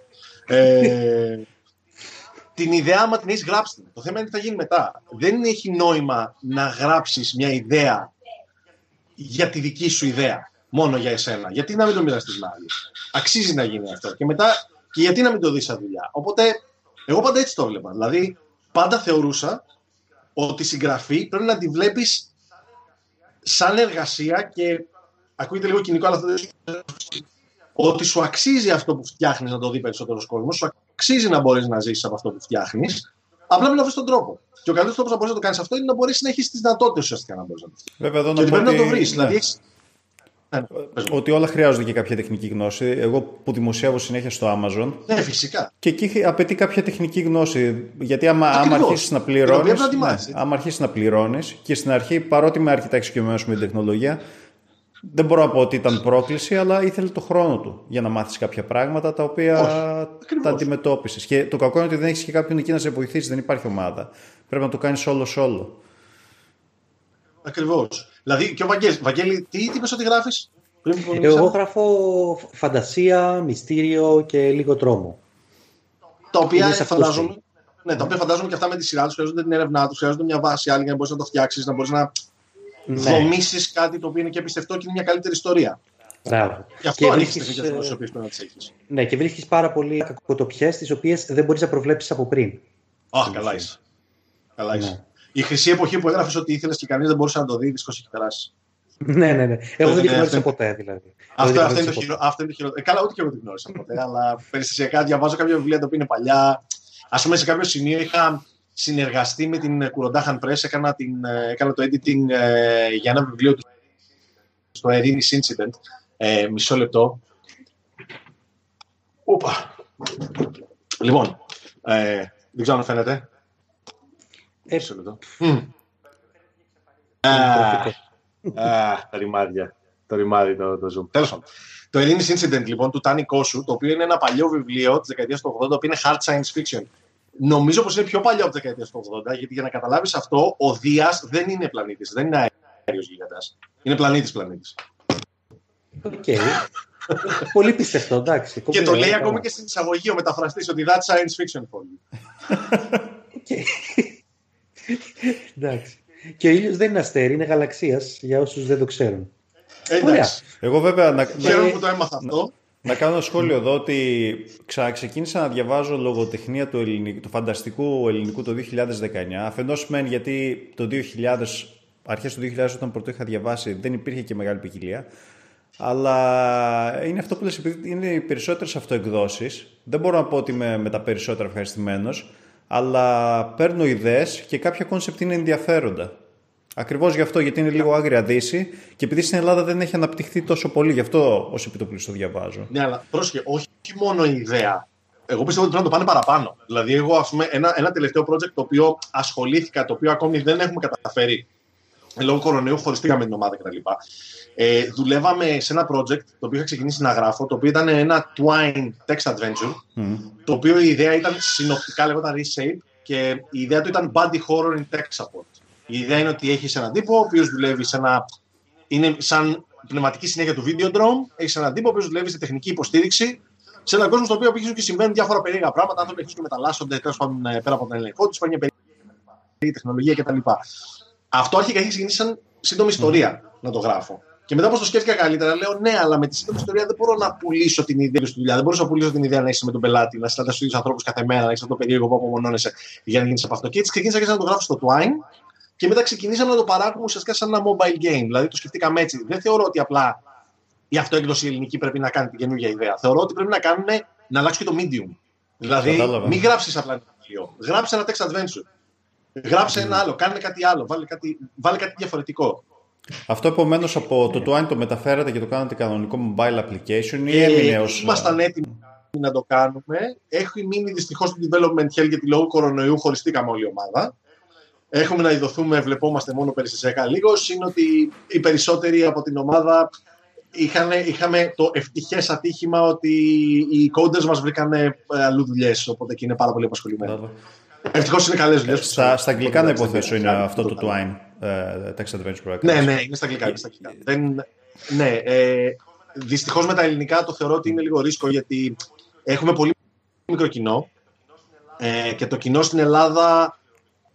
Speaker 3: Ε, την ιδέα, άμα την έχεις γράψει. Το θέμα είναι τι θα γίνει μετά. Δεν έχει νόημα να γράψεις μια ιδέα για τη δική σου ιδέα. Μόνο για εσένα. Γιατί να μην το μοιραστείς με άλλους. Αξίζει να γίνει αυτό. Και μετά, και γιατί να μην το δεις σαν δουλειά. Οπότε, εγώ πάντα έτσι το έβλεπα. Δηλαδή, πάντα θεωρούσα ότι η συγγραφή πρέπει να τη βλέπεις σαν εργασία και ακούγεται λίγο κοινικό, αλλά αυτό δεν ότι σου αξίζει αυτό που φτιάχνεις να το δει περισσότερος κόσμος, σου αξίζει να μπορείς να ζήσεις από αυτό που φτιάχνεις. Απλά μην το βρει τον τρόπο. Και ο καλύτερος τρόπος να μπορείς να το κάνεις αυτό είναι να μπορείς να έχεις τις δυνατότητες ουσιαστικά να μπορείς να το
Speaker 1: Βέβαια, εδώ
Speaker 3: και
Speaker 1: να
Speaker 3: πρέπει να το βρεις. Δηλαδή,
Speaker 1: ναι. Ναι, ότι όλα χρειάζονται και κάποια τεχνική γνώση. Εγώ που δημοσιεύω συνέχεια στο Amazon.
Speaker 3: Ναι, φυσικά.
Speaker 1: Και εκεί απαιτεί κάποια τεχνική γνώση. Γιατί άμα, άμα αρχίσεις να πληρώνει. Ναι, άμα αρχίσεις να πληρώνεις και στην αρχή, παρότι είμαι αρκετά εξοικειωμένο με την τεχνολογία, δεν μπορώ να πω ότι ήταν πρόκληση, αλλά ήθελε το χρόνο του για να μάθεις κάποια πράγματα τα οποία Όχι, τα αντιμετώπισες. Και το κακό είναι ότι δεν έχεις και κάποιον εκεί να σε βοηθήσει, δεν υπάρχει ομάδα. Πρέπει να το κάνεις όλο όλο.
Speaker 3: Ακριβώς. Δηλαδή και ο Βαγγέλη, Βαγγέλη τι είπες ότι γράφεις;
Speaker 2: Εγώ γράφω φαντασία, μυστήριο και λίγο τρόμο.
Speaker 3: Τα οποία φαντάζομαι. Ναι, τα οποία φαντάζομαι και αυτά με τη σειρά τους χρειάζονται την έρευνά τους, χρειάζονται μια βάση άλλη για να μπορείς να το φτιάξεις, να μπορείς να ναι. δομήσεις κάτι το οποίο είναι και πιστευτό και είναι μια καλύτερη ιστορία.
Speaker 2: Μπράβο.
Speaker 3: Γι' αυτό και βρίσκεις, ε, τις οποίες πρέπει να τις έχεις.
Speaker 2: Ναι, και βρίσκεις πάρα πολλοί κακοτοπιές τις οποίες δεν μπορείς να προβλέψεις από πριν.
Speaker 3: Αχ, καλά είσαι. Καλά είσαι. Ναι. Η χρυσή εποχή που έγραφες ότι ήθελες και κανείς δεν μπορούσε να το δει, δυστυχώ έχει περάσει.
Speaker 2: ναι, ναι, ναι. Εγώ δεν την γνώρισα ποτέ δηλαδή.
Speaker 3: Αυτό, αυτό, είναι το χειρο, αυτό είναι το χειρο... Ε, καλά, ούτε και εγώ την γνώρισα ποτέ, αλλά περιστασιακά διαβάζω κάποια βιβλία τα οποία είναι παλιά. Α πούμε, σε κάποιο σημείο είχα συνεργαστεί με την Κουροντάχαν Press, έκανα, την, ε, έκανα το editing ε, για ένα βιβλίο του στο Erinis Incident. Ε, μισό λεπτό. Οπα. Λοιπόν, ε, δεν ξέρω αν φαίνεται.
Speaker 2: Μισό λεπτό.
Speaker 3: τα ρημάδια. Το ρημάδι, το, το zoom. Τέλος πάντων. Το Erinis Incident, λοιπόν, του Τάνι Κόσου, το οποίο είναι ένα παλιό βιβλίο της δεκαετίας του 80, το οποίο είναι hard science fiction. Νομίζω πως είναι πιο παλιό από τη δεκαετία του 80, γιατί για να καταλάβεις αυτό, ο Δίας δεν είναι πλανήτης, δεν είναι αέριος γίγαντα. Είναι πλανήτης πλανήτης.
Speaker 2: Okay. Πολύ πιστευτό, εντάξει.
Speaker 3: Και το λέει ακόμα και στην εισαγωγή ο μεταφραστής ότι that's science fiction for you.
Speaker 2: Okay. Εντάξει. Και ο ήλιος δεν είναι αστέρι, είναι γαλαξίας, για όσους δεν το ξέρουν.
Speaker 3: Ε, εντάξει.
Speaker 1: Εγώ βέβαια... Να...
Speaker 3: Χαίρομαι που το έμαθα αυτό.
Speaker 1: Να κάνω ένα σχόλιο εδώ ότι ξεκίνησα να διαβάζω λογοτεχνία του, ελληνικού, του φανταστικού ελληνικού το 2019. Αφενός μεν γιατί το 2000, αρχές του 2000 όταν πρώτο είχα διαβάσει δεν υπήρχε και μεγάλη ποικιλία. Αλλά είναι αυτό που λες, επειδή είναι οι περισσότερες αυτοεκδόσεις. Δεν μπορώ να πω ότι είμαι με τα περισσότερα ευχαριστημένος, αλλά παίρνω ιδέες και κάποια concept είναι ενδιαφέροντα. Ακριβώς γι' αυτό, γιατί είναι λίγο άγρια δύση και επειδή στην Ελλάδα δεν έχει αναπτυχθεί τόσο πολύ, γι' αυτό ως επιτοπλίστο διαβάζω.
Speaker 3: Ναι, αλλά πρόσεχε, όχι μόνο η ιδέα. Εγώ πιστεύω ότι πρέπει να το πάνε παραπάνω. Δηλαδή, εγώ, ας πούμε, ένα, ένα τελευταίο project το οποίο ασχολήθηκα, το οποίο ακόμη δεν έχουμε καταφέρει λόγω κορονοϊού, χωριστήκαμε με την ομάδα κτλ. Ε, δουλεύαμε σε ένα project το οποίο είχα ξεκινήσει να γράφω, το οποίο ήταν ένα Twine text adventure, mm. το οποίο η ιδέα ήταν συνοπτικά λέγονταν Reshape και η ιδέα του ήταν Body Horror in Tech Support. Η ιδέα είναι ότι έχεις έναν τύπο ο οποίος δουλεύει σε ένα. είναι σαν πνευματική συνέχεια του Videodrome. Έχεις έναν τύπο ο οποίος δουλεύει σε τεχνική υποστήριξη σε έναν κόσμο στο οποίο αρχίζουν και συμβαίνουν διάφορα περίεργα πράγματα. Άνθρωποι αρχίζουν και μεταλλάσσονται τέλος πάντων ε, πέρα από τον έλεγχό τους, υπάρχει μια περίεργη τεχνολογία κτλ. Αυτό αρχικά έχει ξεκινήσει σαν σύντομη ιστορία να το γράφω. Και μετά, όπως το σκέφτηκα καλύτερα, λέω ναι, αλλά με τη σύντομη ιστορία δεν μπορώ να πουλήσω την ιδέα στη δουλειάς. Δεν μπορώ να πουλήσω την ιδέα να είσαι με τον πελάτη, να συναντάς τους ίδιου ανθρώπους κάθε μέρα, να έχεις αυτό το περίεργο που απομονώνεσαι για να γίνεις από αυτό. Και έτσι ξεκίνησα και να το γράφω στο Twine και μετά ξεκινήσαμε να το παράγουμε ουσιαστικά σαν ένα mobile game. Δηλαδή το σκεφτήκαμε έτσι. Δεν θεωρώ ότι απλά η αυτοέκδοση ελληνική πρέπει να κάνει την καινούργια ιδέα. Θεωρώ ότι πρέπει να κάνουν να αλλάξει και το medium. Δηλαδή, Κατάλαβα. μην γράψεις απλά ένα βιβλίο. Γράψε ένα text adventure. Γράψε ένα άλλο, κάνε κάτι άλλο, βάλε κάτι, βάλε κάτι διαφορετικό.
Speaker 1: Αυτό επομένως από το Twine το μεταφέρατε και το κάνατε κανονικό mobile application ή ε, έμεινε ως.
Speaker 3: Ήμασταν έτοιμοι να το κάνουμε. Έχει μείνει δυστυχώς το development hell γιατί λόγω κορονοϊού χωριστήκαμε όλη η ομάδα. Έχουμε να ειδωθούμε, βλεπόμαστε μόνο περιστασιακά λίγο. Είναι ότι οι περισσότεροι από την ομάδα είχαν, είχαμε το ευτυχές ατύχημα ότι οι coders μας βρήκαν ε, αλλού δουλειές. Οπότε και είναι πάρα πολύ απασχολημένοι. Ευτυχώς είναι καλές δουλειές.
Speaker 1: Στα, στα αγγλικά να υποθέσω είναι αυτό το Twine uh, Text Adventure Project.
Speaker 3: Ναι, ναι, είναι στα αγγλικά. Είναι στα αγγλικά. Δεν, ναι, ε, Δυστυχώς με τα ελληνικά το θεωρώ ότι είναι λίγο ρίσκο γιατί έχουμε πολύ μικρό κοινό ε, και το κοινό στην Ελλάδα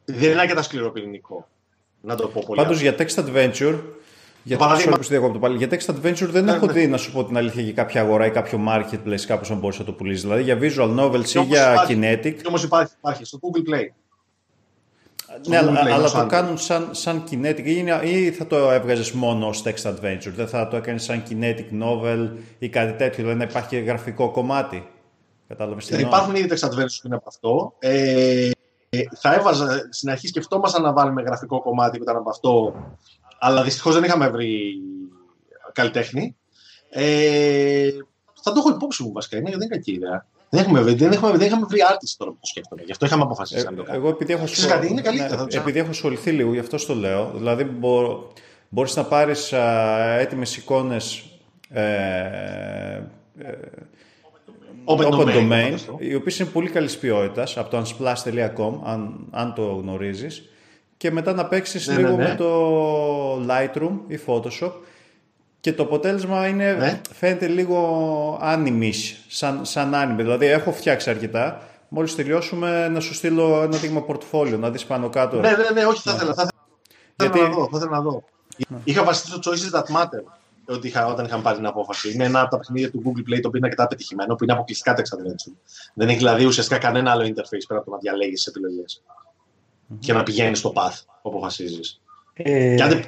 Speaker 3: δεν είναι αρκετά σκληροπυρηνικό. Να το πω πολύ.
Speaker 1: Πάντως για text adventure. Για, Παράδειγμα... το πάλι. για text adventure δεν ναι, έχω ναι. δει να σου πω την αλήθεια για κάποια αγορά ή κάποιο marketplace κάπως να μπορείς να το πουλήσεις. Δηλαδή για visual novels ή για υπάρχει, kinetic.
Speaker 3: Όμως υπάρχει, υπάρχει στο Google Play.
Speaker 1: Ναι, αλλά, αλλά το κάνουν σαν, σαν kinetic ή, ή θα το έβγαζες μόνο ως text adventure. Δεν θα το έκανες σαν kinetic novel ή κάτι τέτοιο. Δηλαδή να υπάρχει γραφικό κομμάτι. Κατάλαβες τι
Speaker 3: Υπάρχουν ήδη text adventures που είναι από αυτό. Ε, ε, θα έβαζα, στην αρχή σκεφτόμασταν να βάλουμε γραφικό κομμάτι που ήταν από αυτό, αλλά δυστυχώς δεν είχαμε βρει καλλιτέχνη. Ε, θα το έχω υπόψη μου βασικά, είναι, δεν είναι κακή ιδέα. Δεν, έχουμε, δεν, έχουμε, δεν είχαμε βρει άρτηση τώρα που το σκέφτομαι. Γι' αυτό είχαμε αποφασίσει ε, να το κάνουμε.
Speaker 1: Εγώ επειδή έχω,
Speaker 3: σχολ... κάτι, είναι καλύτερα,
Speaker 1: ναι, επειδή έχω ασχοληθεί λίγο, γι' αυτό το λέω. Δηλαδή, μπο, μπορείς να πάρεις έτοιμες εικόνες. Ε, ε,
Speaker 3: open, open domain,
Speaker 1: domain οι οποίες είναι πολύ καλής ποιότητας από το unsplash.com, αν, αν το γνωρίζεις. Και μετά να παίξεις ναι, λίγο ναι, ναι. με το Lightroom ή Photoshop. Και το αποτέλεσμα είναι, ναι. φαίνεται λίγο άνιμις, σαν, σαν anime. Δηλαδή έχω φτιάξει αρκετά. Μόλις τελειώσουμε να σου στείλω ένα δείγμα πορτφόλιο, να δεις πάνω κάτω.
Speaker 3: Ναι, ναι, ναι, όχι, θα ήθελα. Θα ήθελα να δω. Θα ήθελα να δω. Είχα βασιστεί στο Choices That Matter ότι είχα, όταν είχαμε πάρει την απόφαση. Είναι ένα από τα παιχνίδια του Google Play το οποίο είναι αρκετά πετυχημένο, που είναι αποκλειστικά text adventure. Δεν έχει δηλαδή ουσιαστικά κανένα άλλο interface πέρα από το να διαλέγεις τις επιλογές. Mm-hmm. Και να πηγαίνεις στο path που αποφασίζεις. Ε... Και αν δεν...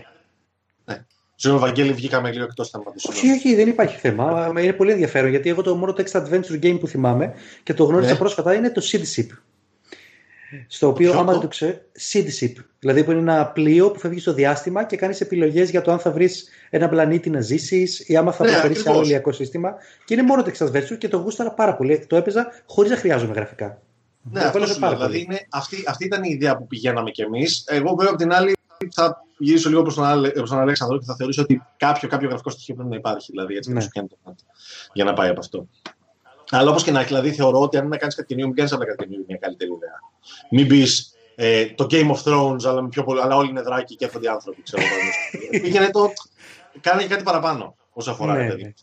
Speaker 3: Ναι. Συγγνώμη, Βαγγέλη, βγήκαμε λίγο εκτός θέματος.
Speaker 2: Όχι, όχι, δεν υπάρχει θέμα. Είναι πολύ ενδιαφέρον γιατί εγώ το μόνο text adventure game που θυμάμαι και το γνώρισα ναι. πρόσφατα είναι το Seed Ship. Στο οποίο, άμα δεν το ξέρει, seed Δηλαδή, που είναι ένα πλοίο που φεύγει στο διάστημα και κάνεις επιλογές για το αν θα βρεις ένα πλανήτη να ζήσεις ή άμα θα ναι, σε άλλο ηλιακό σύστημα. Και είναι μόνο Texas Versus και το γούσταρα πάρα πολύ. Το έπαιζα χωρίς να χρειάζομαι γραφικά.
Speaker 3: Ναι, αυτό σου πάρα δηλαδή είναι, αυτή, αυτή ήταν η ιδέα που πηγαίναμε κι εμείς. Εγώ, βέβαια, από την άλλη, θα γυρίσω λίγο προς τον, τον Αλέξανδρο και θα θεωρήσω ότι κάποιο, κάποιο γραφικό στοιχείο πρέπει να υπάρχει. Δηλαδή, έτσι ναι. να το για να πάει από αυτό. Αλλά όπως και να έχει, δηλαδή θεωρώ ότι αν να κάνεις κάτι καινούριο, μην κάνεις απλά κάτι καινούριο μια καλύτερη ιδέα. Μην πεις ε, το Game of Thrones, αλλά, με πιο πολύ, αλλά όλοι είναι δράκοι και έρχονται άνθρωποι. Ξέρω, [LAUGHS] Πήγαινε το. Κάνε κάτι παραπάνω. όσο αφορά
Speaker 2: Ναι,
Speaker 3: ναι,
Speaker 2: ναι.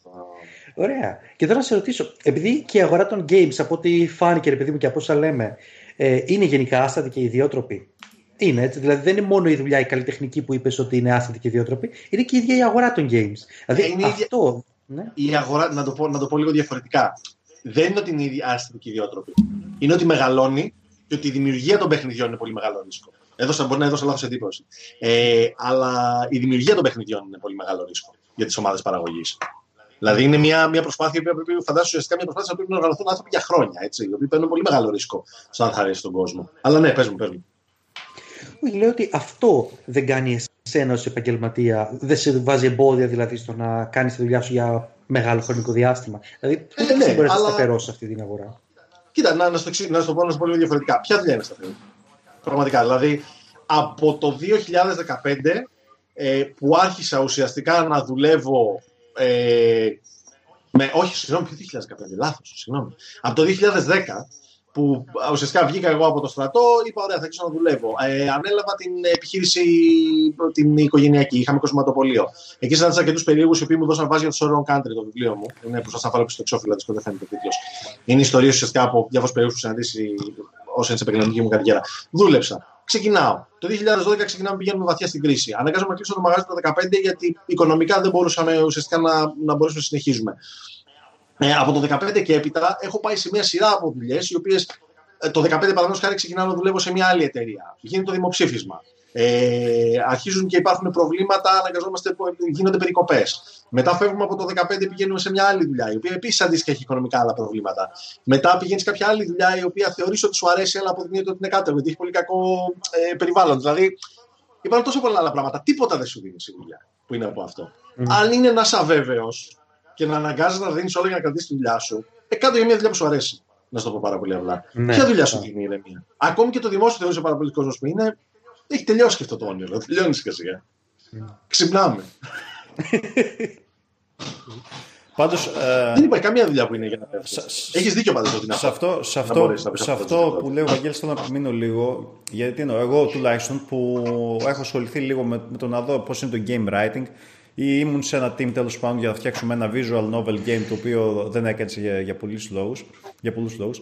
Speaker 2: Ωραία. Και τώρα να σε ρωτήσω, επειδή και η αγορά των games, από ό,τι φάνηκε, ρε παιδί μου, και από όσα λέμε, ε, είναι γενικά άστατη και ιδιότροπη; Είναι έτσι. Δηλαδή δεν είναι μόνο η δουλειά η καλλιτεχνική που είπες ότι είναι άστατη και ιδιότροπη, είναι και η ίδια η αγορά των games. Δηλαδή
Speaker 3: Ε, είναι η ίδια-
Speaker 2: αυτό. Ναι.
Speaker 3: η αγορά, να το, πω, να το πω λίγο διαφορετικά. Δεν είναι ότι είναι η άστατη και ιδιότροπη. Είναι ότι μεγαλώνει και ότι η δημιουργία των παιχνιδιών είναι πολύ μεγάλο ρίσκο. Έδωσα, μπορεί να έδωσα λάθος εντύπωση. Ε, αλλά η δημιουργία των παιχνιδιών είναι πολύ μεγάλο ρίσκο για τις ομάδες παραγωγής. Δηλαδή είναι μια, μια προσπάθεια που πρέπει, φαντάζομαι ουσιαστικά μια προσπάθεια που πρέπει να οργανωθούν άνθρωποι για χρόνια. Έτσι, οι οποίοι παίρνουν πολύ μεγάλο ρίσκο σαν θα αρέσει τον κόσμο. Αλλά ναι, πες μου, πες μου.
Speaker 2: Όχι, λέω ότι αυτό δεν κάνει εσένα ως επαγγελματία, δεν σε βάζει εμπόδια δηλαδή στο να κάνεις τη δουλειά σου για μεγάλο χρονικό διάστημα. Δηλαδή, πού
Speaker 3: Ε,
Speaker 2: δεν
Speaker 3: ναι,
Speaker 2: μπορείς να
Speaker 3: αλλά-
Speaker 2: σταθερώσεις αυτή την αγορά.
Speaker 3: Κοίτα, να, να, στο, εξή- να στο πω, να στο πω λίγο διαφορετικά. Ποια δουλειά είναι σταθερή; Πραγματικά. Δηλαδή, από το 2015 ε, που άρχισα ουσιαστικά να δουλεύω. Ε, με, όχι, συγγνώμη, ποιο 2015, λάθος, συγγνώμη. Από το 2010 που α, ουσιαστικά βγήκα εγώ από το στρατό, είπα: Ωραία, θα αρχίσω να δουλεύω. Ε, ανέλαβα την επιχείρηση την οικογενειακή. Είχαμε κοσματοπολείο. Εκεί συνάντησα αρκετού περίεργους οι οποίοι μου δώσαν βάση για το Soron Country, το βιβλίο μου. Είναι που σας βάλω στο εξώφυλλο, δεν φαίνεται ο τίτλος. Είναι ιστορίες ουσιαστικά από διάφορους περίεργους που συναντήσει όσο είναι σε επαγγελματική μου καριέρα. Δούλεψα. Ξεκινάω. Το 2012 ξεκινάμε πηγαίνουμε βαθιά στην κρίση. Αναγκάζομαι να κλείσω το μαγαζί το 2015 γιατί οικονομικά δεν μπορούσαμε ουσιαστικά να, να μπορέσουμε να συνεχίζουμε. Ε, από το 2015 και έπειτα έχω πάει σε μια σειρά από δουλειές, οι οποίες το 2015 παραδείγματος χάρη ξεκινάω να δουλεύω σε μια άλλη εταιρεία. Γίνεται το δημοψήφισμα. Ε, αρχίζουν και υπάρχουν προβλήματα, αναγκαζόμαστε, γίνονται περικοπές. Μετά φεύγουμε από το 2015, πηγαίνουμε σε μια άλλη δουλειά, η οποία επίσης αντίστοιχα έχει οικονομικά άλλα προβλήματα. Μετά πηγαίνει σε κάποια άλλη δουλειά, η οποία θεωρείς ότι σου αρέσει, αλλά αποδεικνύεται ότι είναι κάτω, γιατί έχει πολύ κακό ε, περιβάλλον. Δηλαδή, υπάρχουν τόσο πολλά άλλα πράγματα. Τίποτα δεν σου δίνει η δουλειά που είναι από αυτό.
Speaker 2: Mm.
Speaker 3: Αν είναι να είσαι αβέβαιος και να αναγκάζει να δίνεις όλα για να κρατήσεις τη δουλειά σου, ε, κάτω για μια δουλειά που σου αρέσει. Να σου το πω πάρα πολύ απλά.
Speaker 2: Ναι.
Speaker 3: Ποια δουλειά σου δίνει η ηρεμία; Ακόμη και το δημόσιο θεωρούσε πάρα πολλοί κόσμος που είναι. Έχει τελειώσει και αυτό το όνειρο. Τελειώνεις σιγά σιγά. Ξυπνάμε.
Speaker 1: Πάντως, ε,
Speaker 3: Δεν υπάρχει καμία δουλειά που είναι για να πέφτεις.
Speaker 1: Σα- σ-
Speaker 3: Έχεις δίκιο πάντω ότι είναι
Speaker 1: σε αυτό, σε
Speaker 3: Να
Speaker 1: αυτό,
Speaker 3: μπορείς να πεις
Speaker 1: σε
Speaker 3: αυτό
Speaker 1: αυτό
Speaker 3: το
Speaker 1: που λέει ο Βαγγέλης θέλω να επιμείνω λίγο, γιατί τι εννοώ, εγώ τουλάχιστον που έχω ασχοληθεί λίγο με, με το να δω πώς είναι το game writing ή ήμουν σε ένα team τέλος πάντων για να φτιάξουμε ένα visual novel game το οποίο δεν έκανε για, για, πολλούς λόγους, για πολλούς λόγους.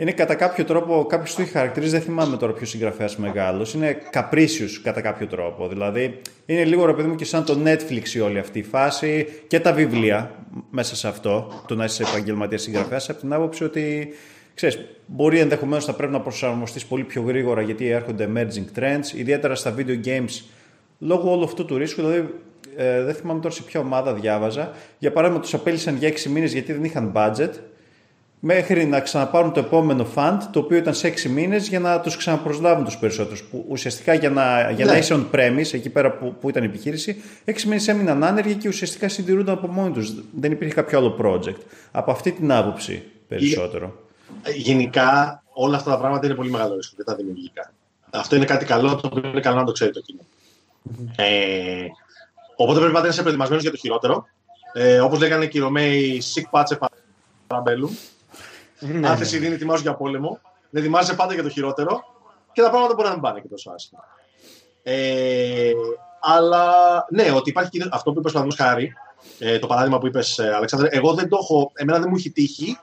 Speaker 1: Είναι κατά κάποιο τρόπο, κάποιος το έχει χαρακτηρίσει, δεν θυμάμαι τώρα ποιος συγγραφέας μεγάλος. Είναι καπρίσιος κατά κάποιο τρόπο. Δηλαδή, είναι λίγο ρε παιδί μου και σαν το Netflix η όλη αυτή η φάση και τα βιβλία μέσα σε αυτό, το να είσαι επαγγελματίας συγγραφέας, από την άποψη ότι ξέρεις, μπορεί ενδεχομένως να πρέπει να προσαρμοστείς πολύ πιο γρήγορα γιατί έρχονται emerging trends, ιδιαίτερα στα video games λόγω όλου αυτού του ρίσκου. Δηλαδή, ε, δεν θυμάμαι τώρα σε ποια ομάδα διάβαζα. Για παράδειγμα, τους απέλησαν για 6 μήνες γιατί δεν είχαν budget μέχρι να ξαναπάρουν το επόμενο fund, το οποίο ήταν σε 6 μήνες για να τους ξαναπροσλάβουν τους περισσότερους. Που ουσιαστικά για να, για να
Speaker 3: Ναι.
Speaker 1: είσαι on premise, εκεί πέρα που, που ήταν η επιχείρηση, 6 μήνες έμειναν άνεργοι και ουσιαστικά συντηρούνταν από μόνοι τους. Δεν υπήρχε κάποιο άλλο project. Από αυτή την άποψη περισσότερο.
Speaker 3: Ε, Γενικά, όλα αυτά τα πράγματα είναι πολύ μεγάλο ρίσκο και τα δημιουργικά. Αυτό είναι κάτι καλό, το οποίο είναι καλό να το ξέρει το κοινό. Ε, οπότε πρέπει να είσαι προετοιμασμένο για το χειρότερο. Ε, Όπως λέγανε και οι Ρωμαίοι, sick patch παραμπέλου.
Speaker 2: Ναι,
Speaker 3: Αν
Speaker 2: ναι.
Speaker 3: θες ήδη είναι ετοιμάζω για πόλεμο, να ετοιμάζεσαι πάντα για το χειρότερο και τα πράγματα μπορεί να μην πάνε και τόσο άσχημα. Ε, αλλά ναι, ότι υπάρχει και αυτό που είπες παραδείγματο χάρη, ε, το παράδειγμα που είπες, Αλεξάνδρε, εγώ δεν το έχω, εμένα δεν μου έχει τύχει,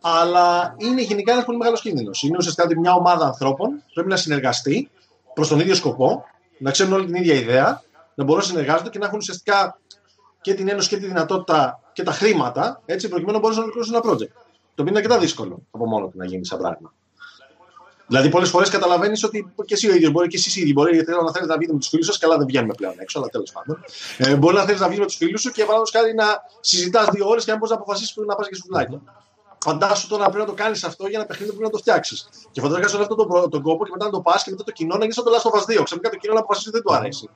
Speaker 3: αλλά είναι γενικά ένας πολύ μεγάλος κίνδυνος. Είναι ουσιαστικά ότι μια ομάδα ανθρώπων πρέπει να συνεργαστεί προς τον ίδιο σκοπό, να ξέρουν όλη την ίδια ιδέα, να μπορούν να συνεργάζονται και να έχουν ουσιαστικά και την ένωση και τη δυνατότητα και τα χρήματα, έτσι, προκειμένου να μπορούν να ολοκληρώσουν ένα project. Το οποίο είναι αρκετά δύσκολο από μόνο του να γίνει σαν πράγμα. Δηλαδή, πολλές φορές καταλαβαίνεις ότι και εσύ ο ίδιος μπορεί και εσείς οι ίδιοι μπορεί γιατί θέλω να θέλετε να βγείτε με τους φίλους σας. Καλά, δεν βγαίνουμε πλέον έξω, αλλά τέλος πάντων. Ε, μπορεί να θέλεις να βγεις με τους φίλους σου και παραδείγματος χάρη να συζητάς δύο ώρες και να μην μπορείς να αποφασίσεις που να πας και στο φυλάκι. Φαντάσου τώρα πρέπει να το κάνεις αυτό για ένα παιχνίδι που πρέπει να το φτιάξεις. Και φαντάζομαι όλο αυτό τον, προ- τον κόπο και μετά να το πας και μετά το κοινό να γίνει σαν το Last of Us 2. Ξαφνικά το κοινό να αποφασίσει ότι δεν του αρέσει.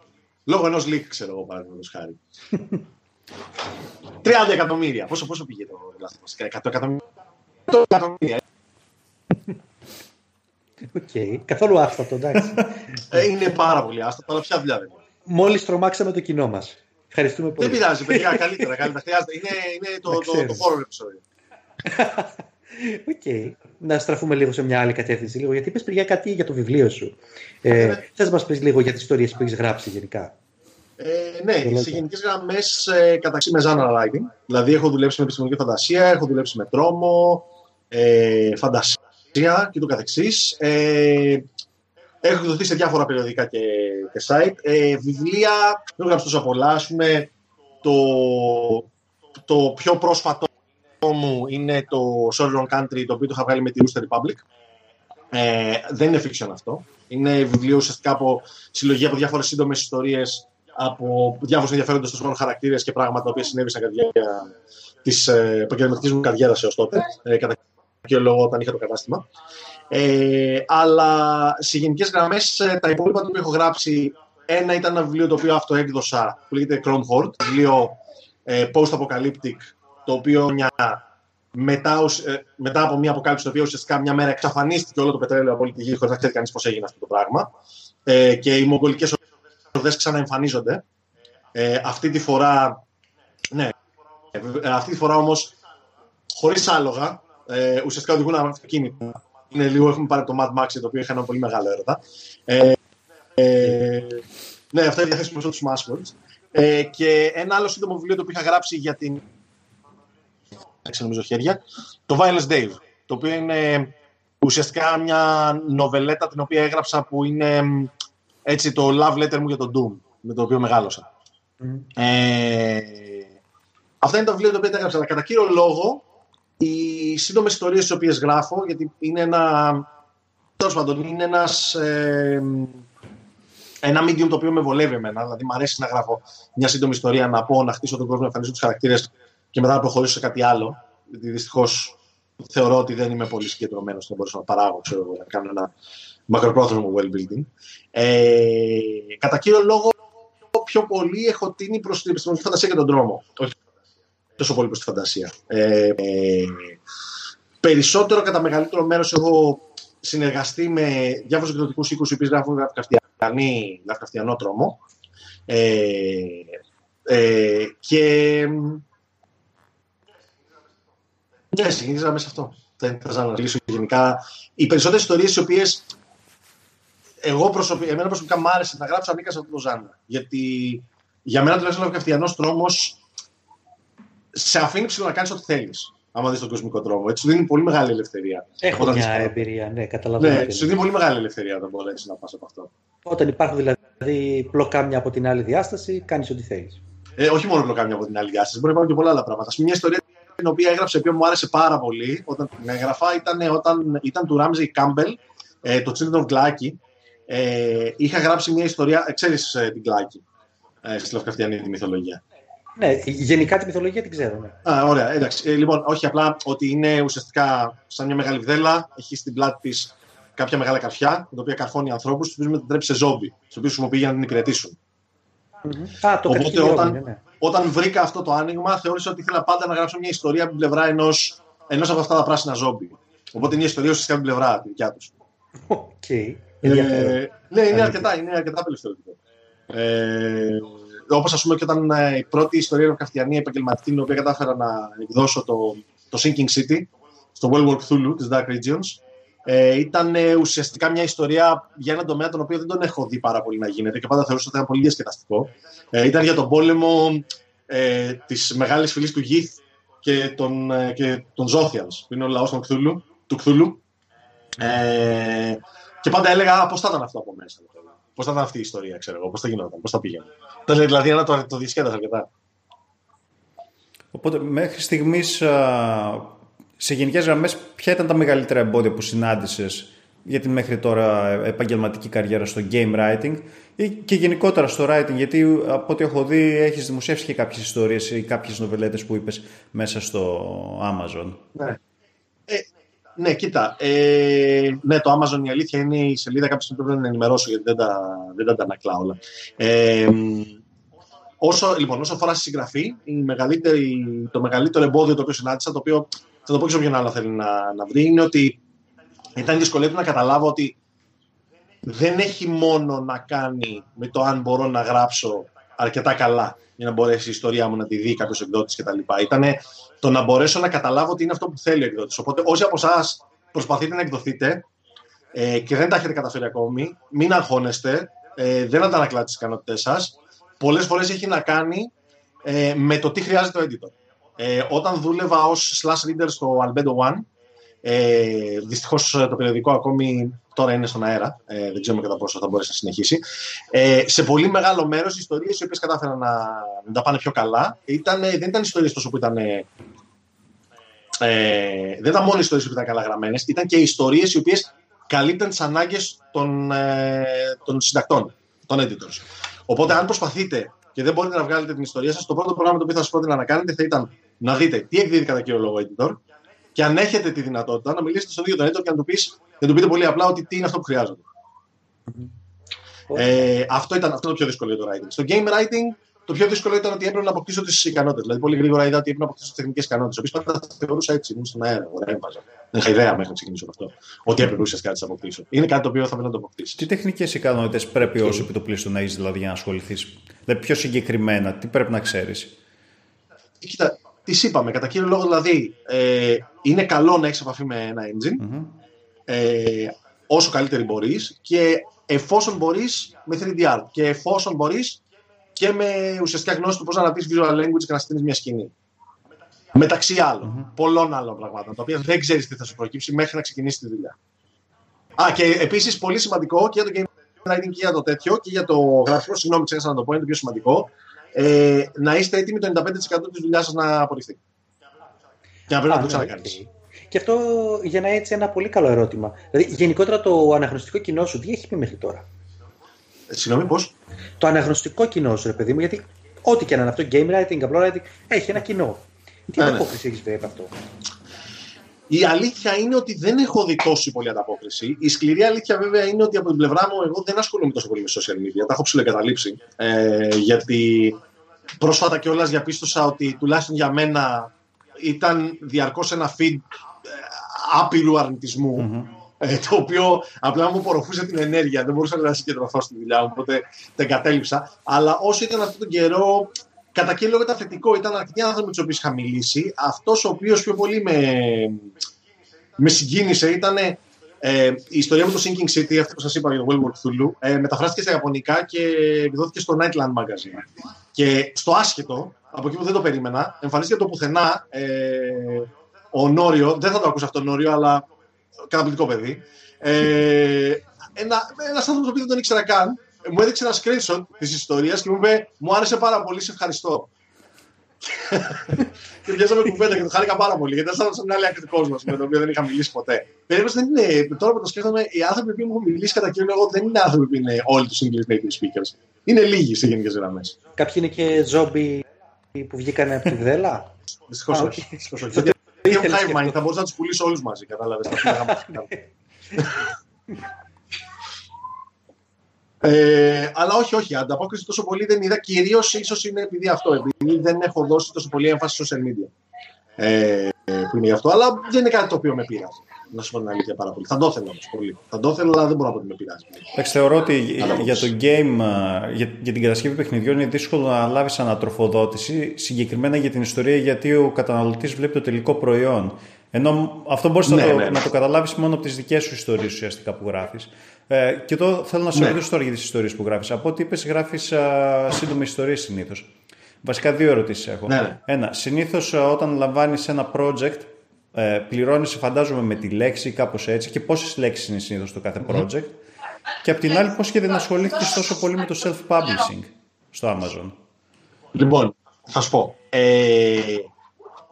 Speaker 3: Λόγω ενός leak, ξέρω εγώ παραδείγματος χάρη. [LAUGHS] 30 εκατομμύρια. Πόσο, πόσο πήγε το Last of Us, 100 εκατομμύρια. 100 εκατομμύρια.
Speaker 2: Οκ. Καθόλου άστατο, εντάξει.
Speaker 3: Ε, είναι πάρα πολύ άστατο, αλλά ποια δουλειά δεν είναι.
Speaker 2: Μόλις τρομάξαμε το κοινό μας. Ευχαριστούμε πολύ.
Speaker 3: Δεν πειράζει, παιδιά, καλύτερα. καλύτερα. Χρειάζεται. Είναι, είναι το,
Speaker 2: Να
Speaker 3: το, το,
Speaker 2: ξέρεις.
Speaker 3: horror επεισόδιο.
Speaker 2: Οκ. Να στραφούμε λίγο σε μια άλλη κατεύθυνση. Λίγο, γιατί είπε πριν κάτι για το βιβλίο σου. Ε,
Speaker 3: Ναι.
Speaker 2: Θες να μας πεις λίγο για τις ιστορίες που έχεις γράψει γενικά.
Speaker 3: Ε, ναι, σε γενικές γραμμές ε, καταπιάστηκα με genre writing. Δηλαδή, έχω δουλέψει με επιστημονική φαντασία, έχω δουλέψει με τρόμο, ε, φαντασία και το καθεξής. Ε, έχω εκδοθεί σε διάφορα περιοδικά και, και site. Ε, βιβλία, δεν έχω γράψει τόσο πολλά. Ας πούμε, το, το πιο πρόσφατο μου είναι το Sorry Country, το οποίο το είχα βγάλει με τη Rooster Republic. Ε, δεν είναι fiction αυτό. Είναι βιβλίο ουσιαστικά από συλλογή από διάφορες σύντομες ιστορίες από διάφορους ενδιαφέροντες τόσο χαρακτήρες και πράγματα που συνέβησαν κατά τη διάρκεια της ε, επαγγελματικής μου καριέρας έως τότε, ε, κατά κύριο λόγο όταν είχα το κατάστημα. Ε, αλλά σε γενικές γραμμές ε, τα υπόλοιπα που έχω γράψει, ένα ήταν ένα βιβλίο το οποίο αυτοέκδοσα που λέγεται Chrome Horde, βιβλίο ε, post-apocalyptic, το οποίο μια, μετά, ε, μετά από μια αποκάλυψη, το οποίο ουσιαστικά μια μέρα εξαφανίστηκε όλο το πετρέλαιο από όλη τη γη, χωρίς να ξέρει κανείς πώς έγινε αυτό το πράγμα. Ε, και οι μογγολικές ορδέ ξαναεμφανίζονται. Ε, αυτή τη φορά, ναι, ε, αυτή τη φορά όμως χωρίς άλογα, ε, ουσιαστικά οδηγούν αυτοκίνητα. Είναι λίγο, έχουμε πάρει το Mad Max, το οποίο είχε ένα πολύ μεγάλο έρωτα. Ε, ε, ναι, αυτά είναι διαθέσιμο τους Smashwords. Ε, και ένα άλλο σύντομο βιβλίο το οποίο είχα γράψει για την. νομίζω χέρια. Το Violence Dave. Το οποίο είναι ουσιαστικά μια νοβελέτα την οποία έγραψα που είναι έτσι το love letter μου για τον Doom, με το οποίο μεγάλωσα. Ε, αυτά είναι τα βιβλία τα οποία τα έγραψα. Αλλά κατά κύριο λόγο, οι σύντομες ιστορίες τις οποίες γράφω, γιατί είναι ένα. Τέλος πάντων, είναι ένας, ε, ένα medium το οποίο με βολεύει εμένα. Δηλαδή, μου αρέσει να γράφω μια σύντομη ιστορία, να πω, να χτίσω τον κόσμο, να εμφανίσω τους χαρακτήρες και μετά να προχωρήσω σε κάτι άλλο. Γιατί δυστυχώς θεωρώ ότι δεν είμαι πολύ συγκεντρωμένος να μπορέσω να παράγω, ξέρω, να κάνω ένα μακροπρόθεσμο well building. Ε, κατά κύριο λόγο, πιο πολύ έχω τίνει προς την επιστημονική φαντασία και τον δρόμο. Όχι τόσο πολύ προς τη φαντασία. Ε, ε, περισσότερο, κατά μεγαλύτερο μέρος, έχω συνεργαστεί με διάφορους εκδοτικούς οίκους οι οποίοι γράφουν γραφκαυτιανό τρόμο. Ε, ε, και. Ναι, συγκίνησα μέσα σε αυτό. Δεν θα να αναλύσω γενικά. Οι περισσότερες ιστορίες οι οποίες εγώ προσωπικά, εμένα προσωπικά μου άρεσε να γράψω ανήκα σε αυτό το ζάνο. Γιατί για μένα τουλάχιστον ο καυτιανό τρόμος σε αφήνει ψηλό να κάνεις ό,τι θέλεις. Άμα δεις τον κοσμικό τρόμο. Έτσι σου δίνει πολύ μεγάλη ελευθερία.
Speaker 2: Έχω
Speaker 3: όταν
Speaker 2: μια εμπειρία, ναι, καταλαβαίνω.
Speaker 3: Ναι, σου δίνει πολύ μεγάλη ελευθερία όταν μπορέσεις να πας από αυτό.
Speaker 2: Όταν υπάρχουν δηλαδή πλοκάμια από την άλλη διάσταση, κάνεις ό,τι θέλεις.
Speaker 3: Ε, όχι μόνο πλοκάμια από την άλλη διάσταση, μπορεί να υπάρχουν και πολλά άλλα πράγματα. Μια ιστορία την οποία έγραψε, η οποία μου άρεσε πάρα πολύ όταν την έγραφα, ήταν, όταν, ήταν του Ράμζεϊ Κάμπελ, ε, το Children of Glaaki, ε, είχα γράψει μια ιστορία, ε, ξέρεις ε, την Κλάκη, ε, στη Λευκαυτιανή τη μυθολογία.
Speaker 2: Ναι, γενικά τη μυθολογία την ξέρω. Ναι.
Speaker 3: Α, ωραία, εντάξει. Ε, λοιπόν, όχι απλά ότι είναι ουσιαστικά σαν μια μεγάλη βδέλα, έχει στην πλάτη της κάποια μεγάλα καρφιά, την οποία καρφώνει ανθρώπους, τους οποίους μετατρέπει σε ζόμπι, τους οποίους χρησιμοποιεί για να την υπηρετήσουν.
Speaker 2: Mm-hmm. Α, το
Speaker 3: Οπότε όταν, ναι, ναι. όταν βρήκα αυτό το άνοιγμα, θεώρησα ότι ήθελα πάντα να γράψω μια ιστορία από την πλευρά ενό ενός από αυτά τα πράσινα ζόμπι. Οπότε είναι μια ιστορία ουσιαστικά από την πλευρά της δικιά τους.
Speaker 2: Okay.
Speaker 3: Ε, ναι, είναι αρκετά, είναι αρκετά απελευθερωτικό. Ε, Όπως ας πούμε και όταν ε, η πρώτη ιστορία είναι καυτιανή επαγγελματική, την οποία κατάφερα να εκδώσω το, το Sinking City στο World War Cthulhu της Dark Regions, ε, ήταν ε, ουσιαστικά μια ιστορία για έναν τομέα τον οποίο δεν τον έχω δει πάρα πολύ να γίνεται και πάντα θεωρούσα ότι ήταν πολύ διασκεδαστικό. Ε, ήταν για τον πόλεμο ε, της μεγάλης φυλής του Γith και των, ε, και των Zothians, που είναι ο λαός του Cthulhu. Ε, και πάντα έλεγα πώς θα ήταν αυτό από μέσα. Πώς θα ήταν αυτή η ιστορία, ξέρω εγώ, πώς θα γινόταν, πώς θα πήγαινε. Δηλαδή, ένα το, το δισκέτασα αρκετά.
Speaker 1: Οπότε, μέχρι στιγμής, σε γενικές γραμμές, ποια ήταν τα μεγαλύτερα εμπόδια που συνάντησες για την μέχρι τώρα επαγγελματική καριέρα στο game writing ή και γενικότερα στο writing, γιατί από ό,τι έχω δει έχεις δημοσιεύσει και κάποιες ιστορίες ή κάποιες νοβελέτες που είπες μέσα στο Amazon.
Speaker 3: Ναι. Ε, ναι, κοίτα. Ε, ναι, το Amazon η αλήθεια είναι η σελίδα κάποια που πρέπει να ενημερώσω γιατί δεν τα, δεν τα αντανακλά όλα. Ε, όσο, λοιπόν, όσο αφορά στη συγγραφή, η μεγαλύτερη, το μεγαλύτερο εμπόδιο το οποίο συνάντησα, το οποίο θα το πω και σε όποιον άλλο θέλει να, να βρει, είναι ότι ήταν δυσκολεύει να καταλάβω ότι δεν έχει μόνο να κάνει με το αν μπορώ να γράψω αρκετά καλά για να μπορέσει η ιστορία μου να τη δει κάποιος εκδότης κτλ. Ήταν το να μπορέσω να καταλάβω τι είναι αυτό που θέλει ο εκδότης. Οπότε, όσοι από εσάς προσπαθείτε να εκδοθείτε ε, και δεν τα έχετε καταφέρει ακόμη, μην αγχώνεστε, ε, δεν αντανακλάτε τις ικανότητέ σας. πολλές φορές έχει να κάνει ε, με το τι χρειάζεται ο editor. Ε, όταν δούλευα ως slash reader στο Albedo One, ε, Δυστυχώς το περιοδικό ακόμη τώρα είναι στον αέρα. Ε, δεν ξέρουμε κατά πόσο θα μπορέσει να συνεχίσει. Ε, σε πολύ μεγάλο μέρος οι ιστορίες οι οποίες κατάφεραν να, να τα πάνε πιο καλά ήταν, δεν ήταν ιστορίες τόσο που ήταν. Ε, δεν ήταν μόνο ιστορίες που ήταν καλά γραμμένες, ήταν και ιστορίες οι οποίες καλύπταν τις ανάγκες των, ε, των συντακτών, των editors. Οπότε, αν προσπαθείτε και δεν μπορείτε να βγάλετε την ιστορία σας, το πρώτο πρόγραμμα το οποίο θα σας πρότεινα να κάνετε θα ήταν να δείτε τι εκδίδει κατά κύριο λόγο editor και αν έχετε τη δυνατότητα να μιλήσετε στον ίδιο τον editor και να του, πεις, να του πείτε πολύ απλά ότι τι είναι αυτό που χρειάζεται. Ε, αυτό ήταν αυτό το πιο δύσκολο για το writing. Στο game writing το πιο δύσκολο ήταν ότι έπρεπε να αποκτήσω τις ικανότητες. Δηλαδή, πολύ γρήγορα είδα ότι έπρεπε να αποκτήσω τις τεχνικές ικανότητες. Οποίε πάντα θεωρούσα έτσι, ήμουν στον αέρα, δεν έβαζα. Δεν είχα ιδέα μέχρι να ξεκινήσω αυτό. Ότι έπρεπε ουσιαστικά να τις αποκτήσω. Είναι κάτι το οποίο θα πρέπει να το αποκτήσεις.
Speaker 1: Τι τεχνικές ικανότητες πρέπει ω επιτοπλίστων να έχεις δηλαδή για να ασχοληθείς; Δηλαδή, πιο συγκεκριμένα, τι πρέπει να ξέρεις;
Speaker 3: Κοίτα, τι είπαμε. Κατά κύριο λόγο, δηλαδή, ε, είναι καλό να έχεις επαφή με ένα engine. Mm-hmm. Ε, όσο καλύτερη μπορείς και εφόσον μπορείς με 3D art και εφόσον μπορείς και με ουσιαστικά γνώση του πώς να αναπτύσσει visual language και να στείλεις μια σκηνή. Μεταξύ άλλων, mm-hmm. πολλών άλλων πραγμάτων, τα οποία δεν ξέρεις τι θα σου προκύψει μέχρι να ξεκινήσεις τη δουλειά. Α, και επίσης πολύ σημαντικό και για το game writing και για το τέτοιο και για το γραφικό, συγγνώμη, ξέχασα να το πω, είναι το πιο σημαντικό ε, να είστε έτοιμοι το 95% της δουλειάς σας να απορριφθεί. Και να πρέπει να το ναι, ξανακάνεις.
Speaker 2: Και αυτό για να έτσι ένα πολύ καλό ερώτημα. Δηλαδή, γενικότερα το αναγνωστικό κοινό σου τι έχει πει μέχρι τώρα;
Speaker 3: Ε, συγγνώμη, πώς;
Speaker 2: Το αναγνωστικό κοινό σου, ρε παιδί μου, γιατί ό,τι και να είναι αυτό, game writing, απλό writing, έχει ένα κοινό. Τι ναι, απόκριση ναι. έχεις βρει από αυτό;
Speaker 3: Η αλήθεια είναι ότι δεν έχω δει τόση πολύ ανταπόκριση. Η σκληρή αλήθεια βέβαια είναι ότι από την πλευρά μου εγώ δεν ασχολούμαι τόσο πολύ με social media. Τα έχω ψηλοεγκαταλείψει. Ε, γιατί πρόσφατα κιόλας διαπίστωσα ότι τουλάχιστον για μένα ήταν διαρκώς ένα feed ε, άπειρου Ε, το οποίο απλά μου απορροφούσε την ενέργεια. Δεν μπορούσα να συγκεντρωθώ στη δουλειά μου, οπότε τα εγκατέλειψα. Αλλά όσο ήταν αυτόν τον καιρό, κατά κύριο λόγο ήταν θετικό. Ήταν αρκετοί άνθρωποι με τους οποίους είχα μιλήσει. Αυτός ο οποίος πιο πολύ με, με συγκίνησε ήταν ε, η ιστορία με το Sinking City, αυτή που σας είπα για το World War Cthulhu, ε, μεταφράστηκε στα Ιαπωνικά και εκδόθηκε στο Nightland Magazine. Και στο άσχετο, από εκεί που δεν το περίμενα, εμφανίστηκε το πουθενά ε, ο Νόριο, δεν θα το ακούσει αυτό ο Νόριο, αλλά καταπληκτικό παιδί. Ε, ένα ένας άνθρωπος που δεν τον ήξερα καν, μου έδειξε ένα screenshot της ιστορίας και μου είπε: Μου άρεσε πάρα πολύ, σε ευχαριστώ. [LAUGHS] και πιάσαμε κουβέντα και το χάρηκα πάρα πολύ. Γιατί ήταν σαν μια άλλη άκρη του κόσμου με τον οποίο δεν είχα μιλήσει ποτέ. Περίπου δεν είναι. Τώρα που το σκέφτομαι, οι άνθρωποι που μου έχουν μιλήσει κατά κύριο λόγο δεν είναι άνθρωποι που είναι όλοι τους English native speakers. Είναι λίγοι σε γενικές γραμμές.
Speaker 2: Κάποιοι είναι και ζόμπι που βγήκαν από τη Βδέλα. [LAUGHS]
Speaker 3: Δυστυχώς όχι. Γιατί [LAUGHS] έχω hive mind, θα μπορούσα να τους πουλήσω όλους μαζί. Κατάλαβες. Ε, αλλά όχι, όχι. Ανταπόκριση τόσο πολύ δεν είδα. Κυρίως ίσως είναι επειδή αυτό. Επειδή δεν έχω δώσει τόσο πολύ έμφαση στο social media. Ε, που είναι γι' αυτό. Αλλά δεν είναι κάτι το οποίο με πειράζει. Να σου πω την αλήθεια πάρα πολύ. Θα το ήθελα όμως πολύ. Θα το ήθελα, αλλά δεν μπορώ να πω ότι με πειράζει.
Speaker 1: Εντάξει, θεωρώ ότι για το game, για, για την κατασκευή παιχνιδιών είναι δύσκολο να λάβεις ανατροφοδότηση συγκεκριμένα για την ιστορία γιατί ο καταναλωτής βλέπει το τελικό προϊόν. Ενώ αυτό μπορείς ναι, να, το, ναι, ναι. να το καταλάβεις μόνο από τις δικές σου ιστορίες ουσιαστικά που γράφεις. Ε, και εδώ θέλω να σε ναι. ρωτήσω τώρα για τις ιστορίες που γράφεις. Από ό,τι είπες, γράφεις σύντομε ιστορίες συνήθως. Βασικά, δύο ερωτήσεις έχω. Ναι, ναι. Ένα, συνήθως όταν λαμβάνεις ένα project, ε, πληρώνει, φαντάζομαι, με τη λέξη κάπως έτσι και πόσες λέξεις είναι συνήθως το κάθε project. Και απ' την άλλη, πώς και δεν ασχολήθηκες τόσο πολύ με το self-publishing στο Amazon.
Speaker 3: Λοιπόν, θα σου πω. Ε,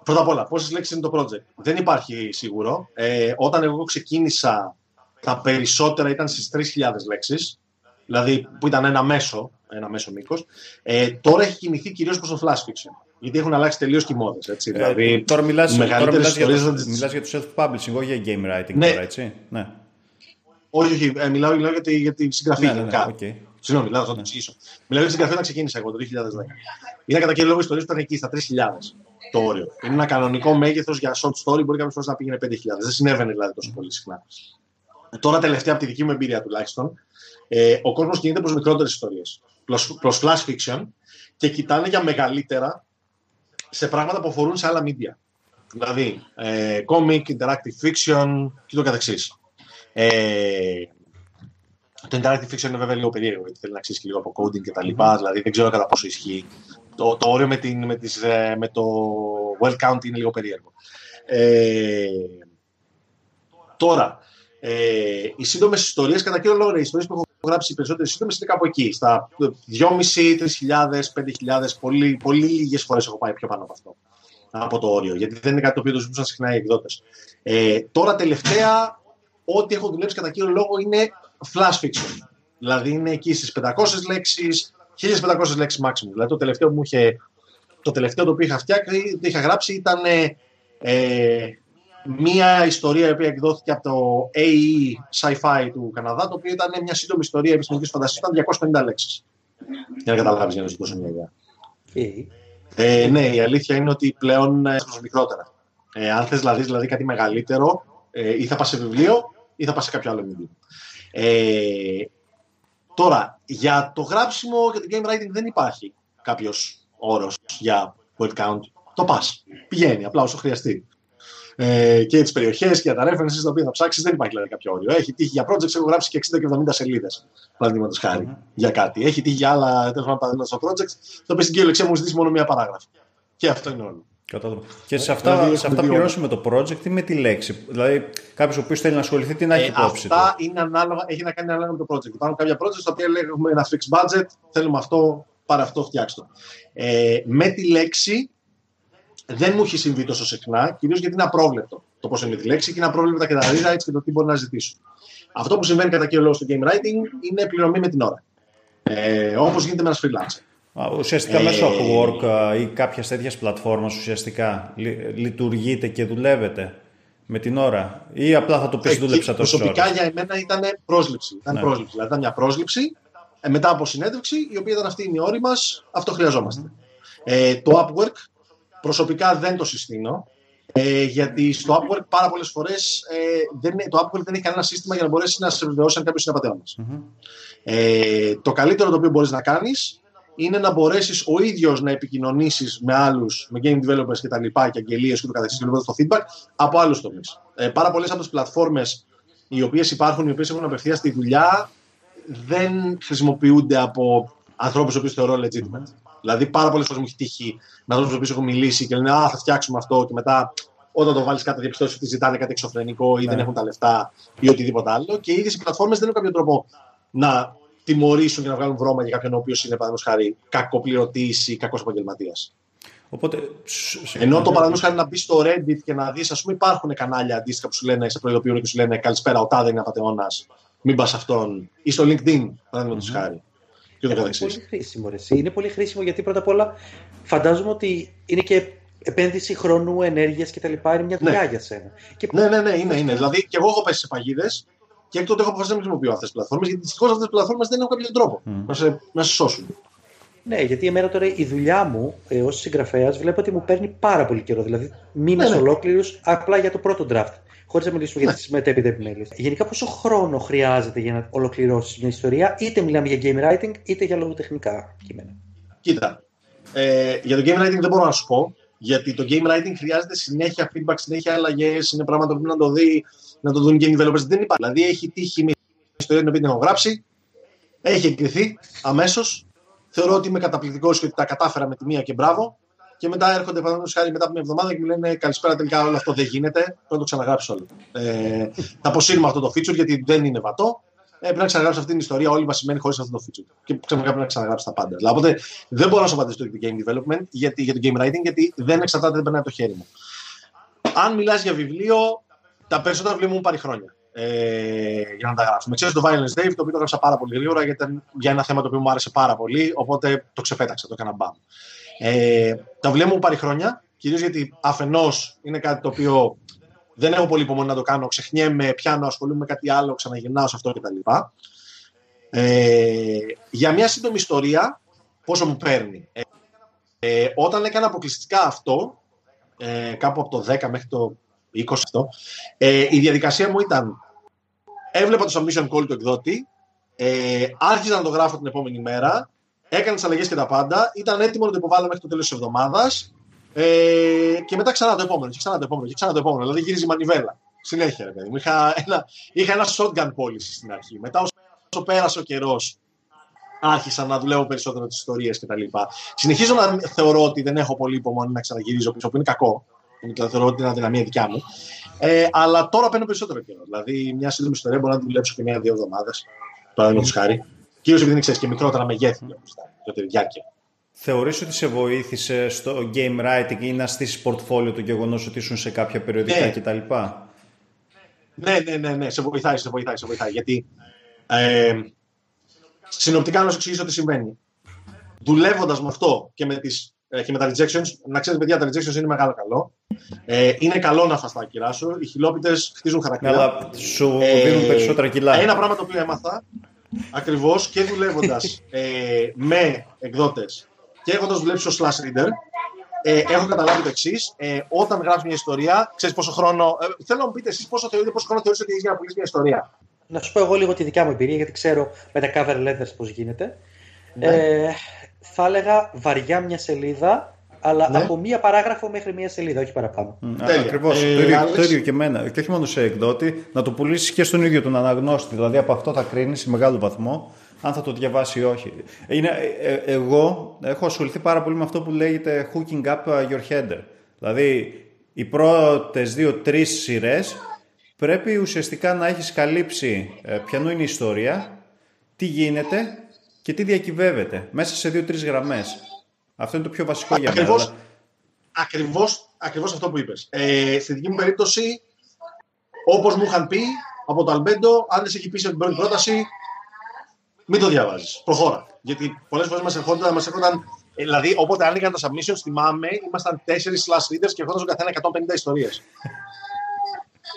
Speaker 3: πρώτα απ' όλα, πόσες λέξεις είναι το project; Δεν υπάρχει σίγουρο. Ε, όταν εγώ ξεκίνησα τα περισσότερα ήταν στις 3.000 λέξεις, δηλαδή που ήταν ένα μέσο, ένα μέσο μήκος. Ε, τώρα έχει κινηθεί κυρίως προς το flash fiction. Γιατί έχουν αλλάξει τελείως και οι μόδες.
Speaker 1: Ε, δηλαδή, τώρα μιλά για, το, μιλάς για το self-publishing, όχι για game writing ναι. τώρα, έτσι. Ναι.
Speaker 3: Όχι, όχι. Ε, μιλάω, μιλάω για, τη, για τη συγγραφή. Ναι, ναι, ναι, okay. Συγγνώμη, μιλάω, θα το εξηγήσω. Μιλάω για τη συγγραφή όταν ξεκίνησα εγώ το 2010. Είναι κατά κύριο λόγο ιστορίε που ήταν εκεί στα 3.000 το όριο. Είναι ένα κανονικό μέγεθος για short story, μπορεί κάποιος να πήγαινε 5.000. Δεν συνέβαινε δηλαδή τόσο πολύ συχνά τώρα τελευταία από τη δική μου εμπειρία τουλάχιστον, ε, ο κόσμος κινείται προς μικρότερες ιστορίες. Προ flash fiction και κοιτάνε για μεγαλύτερα σε πράγματα που αφορούν σε άλλα media. Δηλαδή, ε, comic, interactive fiction και το καθεξής. Ε, Το interactive fiction είναι βέβαια λίγο περίεργο, γιατί θέλει να ξέρεις και λίγο από coding και τα λοιπά, δηλαδή δεν ξέρω κατά πόσο ισχύει. Το, το όριο με, την, με, τις, ε, με το well count είναι λίγο περίεργο. Ε, τώρα, ε, οι σύντομες ιστορίες, κατά κύριο λόγο, οι ιστορίες που έχω γράψει οι περισσότερες σύντομες είναι κάπου εκεί. Στα 2.500, 3.000, 5.000, πολύ, πολύ λίγες φορές έχω πάει πιο πάνω από αυτό. Από το όριο, γιατί δεν είναι κάτι το οποίο το ζητούσαν συχνά οι εκδότες. Ε, τώρα τελευταία, ό,τι έχω δουλέψει κατά κύριο λόγο είναι flash fiction. Δηλαδή είναι εκεί στις 500 λέξεις, 1500 λέξεις maximum. Δηλαδή το τελευταίο μου είχε. Το τελευταίο το οποίο είχα φτιάξει, το είχα γράψει ήταν ε, μία ιστορία η οποία εκδόθηκε από το AE Sci-Fi του Καναδά, το οποίο ήταν μια σύντομη ιστορία επιστημονικής φαντασίας, ήταν 250 λέξεις. Για να καταλάβεις, για να σου δώσω μια ιδέα.
Speaker 2: Okay.
Speaker 3: Ε, ναι, η αλήθεια είναι ότι πλέον είναι μικρότερα. Ε, αν θες δηλαδή, δηλαδή κάτι μεγαλύτερο, ε, ή θα πας σε βιβλίο ή θα πας σε κάποιο άλλο βιβλίο. Ε, τώρα, για το γράψιμο και το game writing δεν υπάρχει κάποιος όρος για word count. Το πας. Πηγαίνει απλά όσο χρειαστεί ε, και τις περιοχές και τα references τα οποία θα ψάξεις, δεν υπάρχει δηλαδή κάποιο όριο. Έχει τύχει για projects, έχω γράψει και 60 και 70 σελίδες. Παραδείγματος χάρη mm-hmm. για κάτι. Έχει τύχει για άλλα τέλος πάντων στο project, το οποίο στην κυριολεξία μου ζητήσει μόνο μία παράγραφο. Και αυτό είναι όλο.
Speaker 1: Κατάλαβα. Και σε αυτά, δηλαδή, σε αυτά πληρώσουμε το project ή με τη λέξη; Δηλαδή, κάποιος ο οποίος θέλει να ασχοληθεί, τι να έχει ε, υπόψη.
Speaker 3: Αυτά είναι ανάλογα, έχει να κάνει ανάλογα με το project. Υπάρχουν κάποια projects τα οποία έχουμε ένα fixed budget, θέλουμε αυτό, πάρε αυτό, φτιάξτε το. Ε, με τη λέξη δεν μου έχει συμβεί τόσο συχνά, κυρίως γιατί είναι απρόβλεπτο το πώς είναι τη λέξη και είναι απρόβλεπτα και τα rewrites και το τι μπορεί να ζητήσω. Αυτό που συμβαίνει κατά κύριο λόγο στο game writing είναι πληρωμή με την ώρα. Ε, Όπως γίνεται με ένα freelancer.
Speaker 1: Ουσιαστικά ε, μέσω Upwork ή κάποιας τέτοιας πλατφόρμας ουσιαστικά λειτουργείτε και δουλεύετε με την ώρα ή απλά θα το πεις ε, δούλεψα τόσο
Speaker 3: Προσωπικά για εμένα ήταν πρόσληψη. Ήταν ναι. πρόσληψη. Δηλαδή ήταν μια πρόσληψη ε, μετά από συνέντευξη η οποία ήταν αυτή η όρη μας, αυτό χρειαζόμαστε. Mm. Ε, το Upwork Προσωπικά δεν το συστήνω. Ε, γιατί στο Upwork πάρα πολλές φορές ε, το Upwork δεν έχει κανένα σύστημα για να μπορέσει να σε βεβαιώσει αν κάποιος είναι απαταιώνα. Mm-hmm. Ε, το καλύτερο το οποίο μπορείς να κάνεις είναι να μπορέσεις ο ίδιος να επικοινωνήσεις με άλλους, με game developers και τα λοιπά και αγγελίες και το καθεξής και το feedback από άλλους τομείς. Ε, πάρα πολλές από τις πλατφόρμες οι οποίες υπάρχουν, οι οποίες έχουν απευθείας στη δουλειά, δεν χρησιμοποιούνται από ανθρώπους οι οποίου θεωρώ legitimate. Δηλαδή, πάρα πολλές φορές μου έχει τύχει με ανθρώπους που έχω μιλήσει και λένε Α, θα φτιάξουμε αυτό και μετά όταν το βάλεις κάτι διαπιστώσεις ότι ζητάνε κάτι εξωφρενικό ή ναι. δεν έχουν τα λεφτά ή οτιδήποτε άλλο. Και οι ίδιες οι πλατφόρμες δεν έχουν κάποιο τρόπο να τιμωρήσουν και να βγάλουν βρώμα για κάποιον ο οποίος είναι παραδείγματος χάρη κακοπληρωτής ή κακός επαγγελματίας. Οπότε, Ενώ το παραδείγματος χάρη να μπει στο Reddit και να δεις, ας πούμε, υπάρχουν κανάλια αντίστοιχα που σου λένε, σε προειδοποιούν και σου λένε Καλησπέρα, ο Τάδε είναι απαταιώνας, μην πας αυτόν. Ή στο LinkedIn, παραδείγματος mm-hmm. χάρη
Speaker 2: και είναι πολύ χρήσιμο. Ρε. Είναι πολύ χρήσιμο γιατί πρώτα απ' όλα φαντάζομαι ότι είναι και επένδυση χρόνου, ενέργειας κτλ. Είναι μια δουλειά ναι. για σένα.
Speaker 3: Και... Ναι, ναι, ναι, είναι, είναι. Δηλαδή και εγώ έχω πέσει σε παγίδες και έκτοτε έχω αποφασίσει να μην χρησιμοποιώ αυτές τις πλατφόρμες γιατί δυστυχώς αυτές τις πλατφόρμες δεν έχουν κάποιο τρόπο mm. να, σε, να σε σώσουν.
Speaker 2: Ναι, γιατί εμένα τώρα η δουλειά μου ε, ως συγγραφέας βλέπω ότι μου παίρνει πάρα πολύ καιρό. Δηλαδή μήνες ναι, ναι. ολόκληρους απλά για το πρώτο draft χωρίς να μιλήσουμε για τις μετέπειτα επιμέλειε. Γενικά, πόσο χρόνο χρειάζεται για να ολοκληρώσεις μια ιστορία, είτε μιλάμε για game writing, είτε για λογοτεχνικά κείμενα;
Speaker 3: Κοίτα. Ε, για το game writing δεν μπορώ να σου πω, γιατί το game writing χρειάζεται συνέχεια feedback, συνέχεια αλλαγές, είναι πράγματα που πρέπει να το δει, να το δουν οι game developers. Δεν υπάρχει. Δηλαδή, έχει τύχει μια ιστορία την οποία την έχω γράψει, έχει εγκριθεί αμέσως. Θεωρώ ότι είμαι καταπληκτικός και ότι τα κατάφερα με τη μία και μπράβο και μετά έρχονται παραδείγματος χάρη μετά από μια εβδομάδα και μου λένε Καλησπέρα, τελικά όλο αυτό δεν γίνεται. Πρέπει να το ξαναγράψει όλο. Ε, θα αποσύρουμε αυτό το feature γιατί δεν είναι βατό. Ε, πρέπει να ξαναγράψει αυτή την ιστορία όλη βασισμένη χωρίς αυτό το feature. Και ξαφνικά πρέπει να ξαναγράψει τα πάντα. Δηλαδή, οπότε δεν μπορώ να σου απαντήσω το game development γιατί, για το game writing γιατί δεν εξαρτάται, δεν περνάει από το χέρι μου. Αν μιλάς για βιβλίο, τα περισσότερα βιβλία μου έχουν πάρει χρόνια. Ε, για να τα γράψουμε. Ξέρετε το Violence Dave, το οποίο το έγραψα πάρα πολύ γρήγορα γιατί ήταν για ένα θέμα το οποίο μου άρεσε πάρα πολύ, οπότε το ξεπέταξα, το έκανα μπαμ. Ε, τα βιβλία μου πάρει χρόνια, κυρίως γιατί αφενός είναι κάτι το οποίο δεν έχω πολύ υπομονή να το κάνω. Ξεχνιέμαι, πιάνω, ασχολούμαι με κάτι άλλο, ξαναγυρνάω σε αυτό κτλ. Ε, για μια σύντομη ιστορία, πόσο μου παίρνει. Ε, ε, όταν έκανα αποκλειστικά αυτό, ε, κάπου από το 10 μέχρι το 20 αυτό, ε, η διαδικασία μου ήταν έβλεπα το submission call του εκδότη, ε, άρχιζα να το γράφω την επόμενη μέρα, έκανε τις αλλαγές και τα πάντα, ήταν έτοιμο να το υποβάλω μέχρι το τέλος της εβδομάδας. Ε, και μετά ξανά το επόμενο, και ξανά το επόμενο, και ξανά το επόμενο. Δηλαδή γύριζε μανιβέλα. Συνέχεια, ρε παιδί μου. Είχα ένα, είχα ένα shotgun πώληση στην αρχή. Μετά, όσο όσο πέρασε ο καιρός, άρχισα να δουλεύω περισσότερο τις ιστορίες κτλ. Συνεχίζω να θεωρώ ότι δεν έχω πολύ υπομονή να ξαναγυρίζω πίσω, που είναι κακό. Δηλαδή, θεωρώ ότι είναι αδυναμία δικιά μου. Ε, αλλά τώρα παίρνω περισσότερο καιρό. Δηλαδή, μια σύντομη ιστορία μπορεί να δουλέψω και μία-δύο εβδομάδες. Παραδείγματο χάρη. Κυρίως επειδή είναι ξέρεις, και μικρότερα μεγέθη για τη διάρκεια.
Speaker 1: Θεωρείς ότι σε βοήθησε στο game writing ή να στήσεις πορτφόλιο το γεγονός ότι ήσουν σε κάποια περιοδικά
Speaker 3: ναι.
Speaker 1: κτλ.
Speaker 3: Ναι, ναι, ναι, ναι, σε βοηθάει, σε βοηθάει, σε βοηθάει. Γιατί ε, συνοπτικά να σου εξηγήσω τι συμβαίνει. Δουλεύοντας με αυτό και με, τις, ε, και με τα rejections, να ξέρετε, παιδιά, τα rejections είναι μεγάλο καλό. Ε, είναι καλό να φας τα κιλά σου. Οι χιλόπιτες χτίζουν χαρακτήρα.
Speaker 1: Αλλά σου δίνουν περισσότερα κιλά.
Speaker 3: Ένα πράγμα το οποίο έμαθα ακριβώς και δουλεύοντας ε, με εκδότες και έχοντας δουλέψει ως slash reader, ε, έχω καταλάβει το εξής. Ε, όταν γράφεις μια ιστορία, ξέρεις πόσο χρόνο. Ε, θέλω να μου πείτε εσείς πόσο, θεωρείτε, πόσο χρόνο θεωρείτε ότι έχεις για να πουλήσεις μια ιστορία.
Speaker 2: Να σου πω εγώ λίγο τη δικιά μου εμπειρία, γιατί ξέρω με τα cover letters πώς γίνεται.
Speaker 3: Ναι.
Speaker 2: Ε, θα έλεγα βαριά μια σελίδα, αλλά
Speaker 3: Ναι.
Speaker 2: από μία παράγραφο μέχρι μία σελίδα, όχι παραπάνω.
Speaker 3: Τέλεια.
Speaker 1: Ακριβώς.
Speaker 3: Ε,
Speaker 1: το, ίδιο,
Speaker 3: Άλεξ.
Speaker 1: το ίδιο και εμένα. Και όχι μόνο σε εκδότη, να το πουλήσεις και στον ίδιο τον αναγνώστη. Δηλαδή από αυτό θα κρίνεις σε μεγάλο βαθμό αν θα το διαβάσει ή όχι. Είναι, ε, ε, εγώ έχω ασχοληθεί πάρα πολύ με αυτό που λέγεται hooking up your header. Δηλαδή οι πρώτες δύο-τρει σειρές πρέπει ουσιαστικά να έχεις καλύψει ε, ποιανού είναι η ιστορία, τι γίνεται και τι διακυβεύεται; Μέσα σε δύο-τρεις γραμμές. Αυτό είναι το πιο βασικό για μένα.
Speaker 3: Ακριβώς,
Speaker 1: Αλλά-
Speaker 3: ακριβώς, ακριβώς αυτό που είπες. Ε, στη δική μου περίπτωση, όπως μου είχαν πει από το Αλμπέντο, αν δεν σε έχει πείσει από την πρώτη πρόταση, μην το διαβάζεις. Προχώρα. Γιατί πολλές φορές μας ερχόταν, μας έρχονταν ε, δηλαδή, όποτε άνοιγαν τα submissions, θυμάμαι, ήμασταν τέσσερις slash readers και ερχόταν στον καθένα 150 ιστορίες.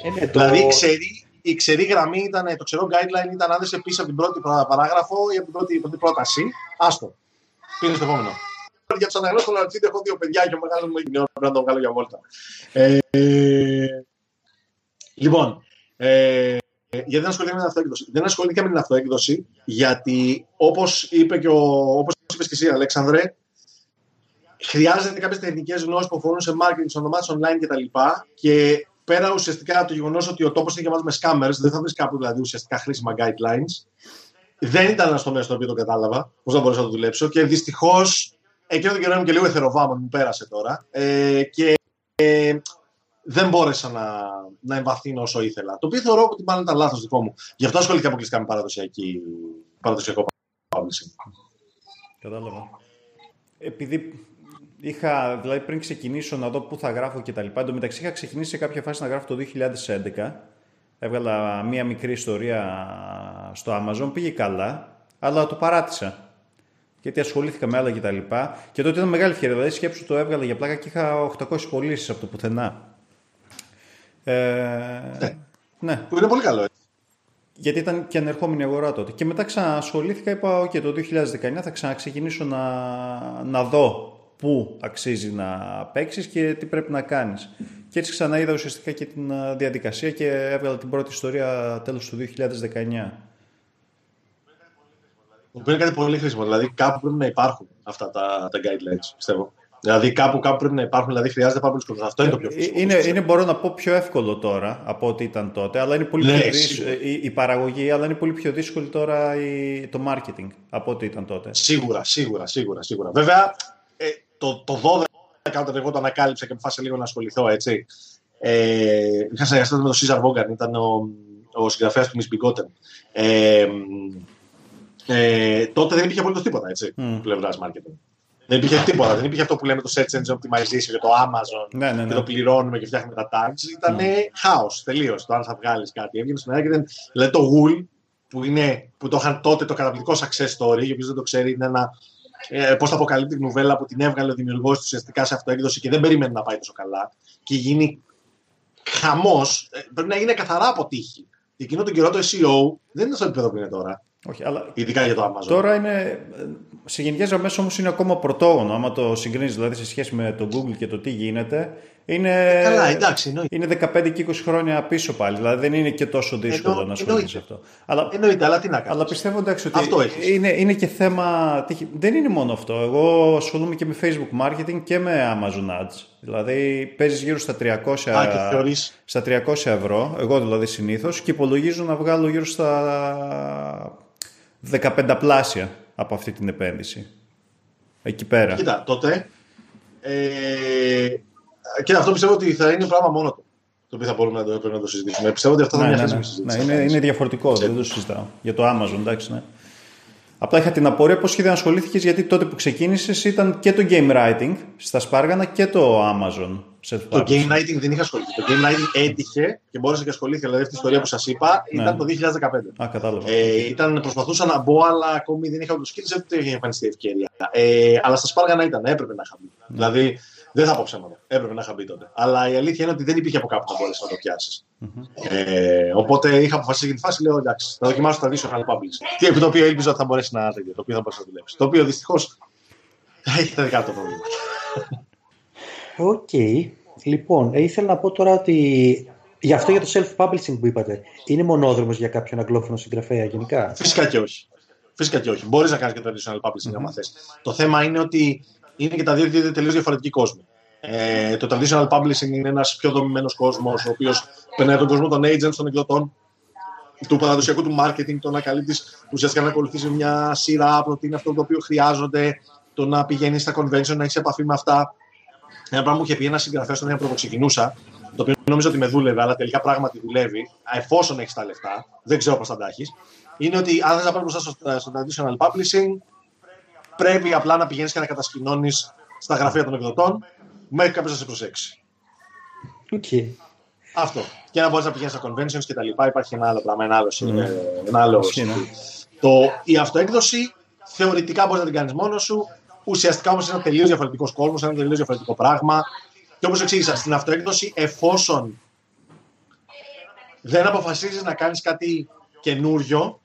Speaker 2: Ε, ναι, το...
Speaker 3: Δηλαδή, η ξερή, η ξερή γραμμή ήταν, το ξερό guideline ήταν αν δεν σε πείσει από την πρώτη πρα- παράγραφο ή από την πρώτη, πρώτη πρόταση. Άστο. Πήγαινε στο επόμενο. Για τους αναγνώστες των Αλτσίδη έχω δύο παιδιά και ο μεγάλος μου έγινε πρέπει να τον βγάλω για βόλτα. Ε, λοιπόν, ε, γιατί δεν ασχολήθηκα με την αυτοέκδοση. Δεν ασχολήθηκα με την αυτοέκδοση γιατί όπως είπε και, ο, όπως είπες και εσύ, Αλέξανδρε, χρειάζεται κάποιες τεχνικές γνώσεις που αφορούν σε marketing, σε ονομάτων online κτλ. Και πέρα ουσιαστικά από το γεγονός ότι ο τόπος είναι γεμάτο με scammers, δεν θα βρει κάπου δηλαδή ουσιαστικά χρήσιμα guidelines. Δεν ήταν ένα τομέας στο οποίο το κατάλαβα πώς θα μπορούσα να το δουλέψω και δυστυχώς εκείνο τον καιρό ήμουν και λίγο εθεροβάμων, μου πέρασε τώρα. Ε, και ε, δεν μπόρεσα να, να εμβαθύνω όσο ήθελα. Το οποίο θεωρώ ότι μάλλον ήταν λάθος δικό μου. Γι' αυτό ασχολήθηκα αποκλειστικά με παραδοσιακή, παραδοσιακό publishing.
Speaker 1: Κατάλαβα. Επειδή είχα, δηλαδή πριν ξεκινήσω να δω πού θα γράφω και τα λοιπά, εντωμεταξύ είχα ξεκινήσει σε κάποια φάση να γράφω το 2011. Έβγαλα μία μικρή ιστορία στο Amazon, πήγε καλά, αλλά το παράτησα. Γιατί ασχολήθηκα με άλλα και τα λοιπά. Και τότε ήταν μεγάλη ευκαιρία. Δηλαδή, σκέψου το έβγαλα για πλάκα και είχα 800 πωλήσεις από το πουθενά. Ε,
Speaker 3: Ναι.
Speaker 1: ναι.
Speaker 3: Που είναι πολύ καλό. έτσι.
Speaker 1: Γιατί ήταν και ανερχόμενη αγορά τότε. Και μετά ξανασχολήθηκα, είπα, OK, το 2019 θα ξαναξεκινήσω να, να δω πού αξίζει να παίξεις και τι πρέπει να κάνεις. Και έτσι ξαναείδα ουσιαστικά και την α, διαδικασία και έβγαλα την πρώτη ιστορία τέλος του 2019.
Speaker 3: Που είναι κάτι πολύ χρήσιμο. Δηλαδή κάπου πρέπει να υπάρχουν αυτά τα, τα guidelines, πιστεύω. Δηλαδή κάπου, κάπου πρέπει να υπάρχουν, δηλαδή χρειάζεται πάρα πολύ κόσμο. Αυτό είναι το πιο
Speaker 1: Ε,
Speaker 3: χρήσιμο.
Speaker 1: Είναι, είναι, μπορώ να πω, πιο εύκολο τώρα από ό,τι ήταν τότε, αλλά είναι πολύ
Speaker 3: Ναι,
Speaker 1: πιο δύσ-
Speaker 3: σίγουρα.
Speaker 1: η, η παραγωγή, αλλά είναι πολύ πιο δύσκολη τώρα η, το marketing από ό,τι ήταν τότε.
Speaker 3: Σίγουρα, σίγουρα, σίγουρα, σίγουρα. Βέβαια, ε, το, το 12 όταν εγώ το ανακάλυψα και αποφάσισα λίγο να ασχοληθώ, έτσι. Ε, είχα συνεργαστεί με τον Σίζαρ Βόγκαν, ήταν ο, ο συγγραφέας του Miss Bigotten. Ε, ε, τότε δεν υπήρχε απολύτως τίποτα, έτσι,
Speaker 1: Μμ.
Speaker 3: πλευράς marketing. Δεν υπήρχε τίποτα. Δεν υπήρχε αυτό που λέμε το search engine optimization και το Amazon
Speaker 1: Ναι, ναι,
Speaker 3: και
Speaker 1: ναι.
Speaker 3: το πληρώνουμε και φτιάχνουμε τα tags. Ήταν χάος τελείως το αν θα βγάλεις κάτι. Έβγαινε στην μέρα και δεν. Δηλαδή το Wool που, είναι, που το είχαν τότε το καταπληκτικό success story, για όποιο δεν το ξέρει, είναι ένα ε, πώς θα αποκαλύπτει νουβέλα που την έβγαλε ο δημιουργός του ουσιαστικά σε αυτοέκδοση και δεν περίμενε να πάει τόσο καλά. Και γίνει χαμός. πρέπει να είναι καθαρά αποτύχει. Και εκείνο τον καιρό το SEO δεν είναι στο επίπεδο που είναι τώρα.
Speaker 1: Όχι, αλλά
Speaker 3: Ειδικά για το Amazon.
Speaker 1: Τώρα είναι. Σε γενικές γραμμές όμως είναι ακόμα πρωτόγωνο. Άμα το συγκρίνεις δηλαδή σε σχέση με το Google και το τι γίνεται. Είναι,
Speaker 3: Καλά, εντάξει, εννοείται.
Speaker 1: είναι 15 και 20 χρόνια πίσω πάλι. Δηλαδή δεν είναι και τόσο δύσκολο
Speaker 3: Εννο-
Speaker 1: να ασχοληθείς
Speaker 3: εννοείται.
Speaker 1: αυτό. Αλλά,
Speaker 3: Εννοείται, αλλά τι να
Speaker 1: αλλά
Speaker 3: κάνει.
Speaker 1: πιστεύω εντάξει ότι
Speaker 3: Αυτό έχεις.
Speaker 1: είναι, είναι και θέμα. τύχη- Δεν είναι μόνο αυτό. Εγώ ασχολούμαι και με Facebook marketing και με Amazon Ads. Δηλαδή παίζεις γύρω στα 300,
Speaker 3: Α, και θεωρείς
Speaker 1: στα 300 ευρώ, εγώ δηλαδή συνήθως, και υπολογίζω να βγάλω γύρω στα 15 πλάσια από αυτή την επένδυση. Εκεί πέρα.
Speaker 3: Κοίτα, τότε. Ε, και αυτό πιστεύω ότι θα είναι πράγμα μόνο του. Το οποίο θα μπορούμε να το, να το συζητήσουμε. Πιστεύω ότι αυτό θα
Speaker 1: ναι,
Speaker 3: είναι
Speaker 1: ναι,
Speaker 3: μια
Speaker 1: ναι.
Speaker 3: συζήτηση.
Speaker 1: ναι, είναι, είναι διαφορετικό, δεν το συζητάω. Για το Amazon, εντάξει, ναι. Απλά είχα την απορία πώ σχεδόν ασχολήθηκες γιατί τότε που ξεκίνησες ήταν και το game writing στα Σπάργανα και το Amazon.
Speaker 3: Το game writing δεν είχα ασχοληθεί. Το game writing έτυχε και μπόρεσα και ασχολήθηκα. Δηλαδή αυτή η ιστορία που σας είπα
Speaker 1: Ναι.
Speaker 3: ήταν το 2015.
Speaker 1: Α, κατάλαβα.
Speaker 3: Ε, ήταν, προσπαθούσα να μπω, αλλά ακόμη δεν είχα το skills, δεν είχε εμφανιστεί ευκαιρία. Ε, αλλά στα Σπάργανα ήταν, έπρεπε να είχα μπει.
Speaker 1: Ναι.
Speaker 3: Δηλαδή, δεν θα πω ψέματα. Έπρεπε να είχα μπει τότε. Αλλά η αλήθεια είναι ότι δεν υπήρχε από κάπου να μπορέσει να το πιάσει Ε, οπότε είχα αποφασίσει για τη φάση, λέω εντάξει, θα δοκιμάσω το traditional publishing. Τι, επί το οποίο ήλπιζα ότι θα μπορέσει να τέτοιο, το οποίο θα μπορέσει να δουλέψεις. Το οποίο δυστυχώς έχει τα δικά του προβλήματα.
Speaker 2: Οκ. Λοιπόν, ε, ήθελα να πω τώρα ότι γι' αυτό για το self-publishing που είπατε, είναι μονόδρομος για κάποιον αγγλόφωνο συγγραφέα γενικά;
Speaker 3: Φυσικά και όχι. Φυσικά και όχι. Μπορείς να κάνεις και traditional publishing άμα θες. Το θέμα είναι ότι είναι και τα δύο δύο τελείως διαφορετικοί κόσμοι. Ε, το traditional publishing είναι ένας πιο δομημένος κόσμος, ο οποίος περνάει τον κόσμο των agents, των εκδοτών, του παραδοσιακού του marketing, το να καλύπτεις ουσιαστικά να ακολουθήσεις μια σειρά από το τι είναι αυτό το οποίο χρειάζονται, το να πηγαίνεις στα convention, να έχεις επαφή με αυτά. Ένα πράγμα που είχε πει ένας συγγραφέας όταν που ξεκινούσα, το οποίο νομίζω ότι με δούλευε, αλλά τελικά πράγματι δουλεύει, εφόσον έχεις τα λεφτά, δεν ξέρω πώς θα τα έχεις, είναι ότι αν δεν θα πάρει μπροστά στο, στο traditional publishing, πρέπει απλά να πηγαίνεις και να κατασκηνώνεις στα γραφεία των εκδοτών μέχρι κάποιος να σε προσέξει.
Speaker 2: Οκ.
Speaker 3: Αυτό. Και να μπορείς να πηγαίνεις στα conventions και τα λοιπά. Υπάρχει ένα άλλο πράγμα, ένα άλλο. ε, ένα άλλο
Speaker 1: Ισχύει, ναι.
Speaker 3: το, η αυτοέκδοση θεωρητικά μπορείς να την κάνεις μόνος σου. Ουσιαστικά όμως είναι ένα τελείως διαφορετικός κόσμος, ένα τελείως διαφορετικό πράγμα. Και όπως εξήγησα, στην αυτοέκδοση, εφόσον δεν αποφασίζεις να κάνεις κάτι καινούριο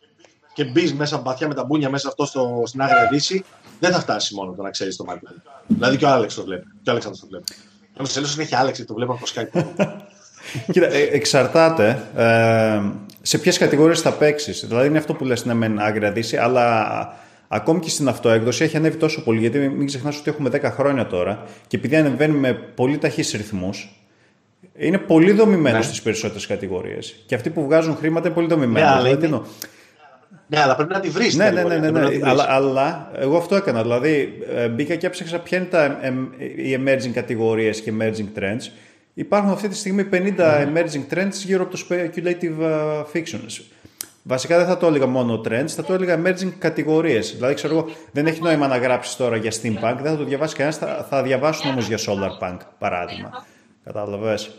Speaker 3: και μπεις μέσα από βαθιά με τα μπούνια μέσα αυτό στο, στην άγρια δύση, δεν θα φτάσει μόνο το να ξέρεις το marketing. Δηλαδή και ο Άλεξ το βλέπει. Και ο Αλέξανδρος το βλέπει. Ο Μισελός έχει Άλεξ, το βλέπω από το Skype. [LAUGHS]
Speaker 1: Κοίτα, ε, εξαρτάται ε, σε ποιες κατηγορίες θα παίξεις. Δηλαδή είναι αυτό που λες ναι, μεν άγρια δύση, αλλά ακόμη και στην αυτοέκδοση έχει ανέβει τόσο πολύ. Γιατί μην ξεχνάς ότι έχουμε 10 χρόνια τώρα και επειδή ανεβαίνει με πολύ ταχύς ρυθμούς, είναι πολύ δομημένο
Speaker 3: Ναι.
Speaker 1: στι περισσότερες κατηγορίες. Και αυτοί που βγάζουν χρήματα είναι πολύ δομημένοι.
Speaker 3: Ναι, αλλά
Speaker 1: Δηλαδή,
Speaker 3: είναι-
Speaker 1: τι εννοώ;
Speaker 3: Ναι, αλλά πρέπει να τη βρεις.
Speaker 1: Ναι, ναι, ναι, ναι, ναι. Αλλά, αλλά εγώ αυτό έκανα. Δηλαδή, ε, μπήκα και έψαξα ποια είναι τα, εμ, οι emerging κατηγορίες και emerging trends. Υπάρχουν αυτή τη στιγμή 50 emerging trends γύρω από το speculative uh, fictions. Βασικά δεν θα το έλεγα μόνο trends, θα το έλεγα emerging κατηγορίες. Δηλαδή, ξέρω εγώ, δεν έχει νόημα να γράψεις τώρα για steampunk, δεν θα το διαβάσει κανένας, θα, θα διαβάσουν όμως για solar punk, παράδειγμα. Κατάλαβες;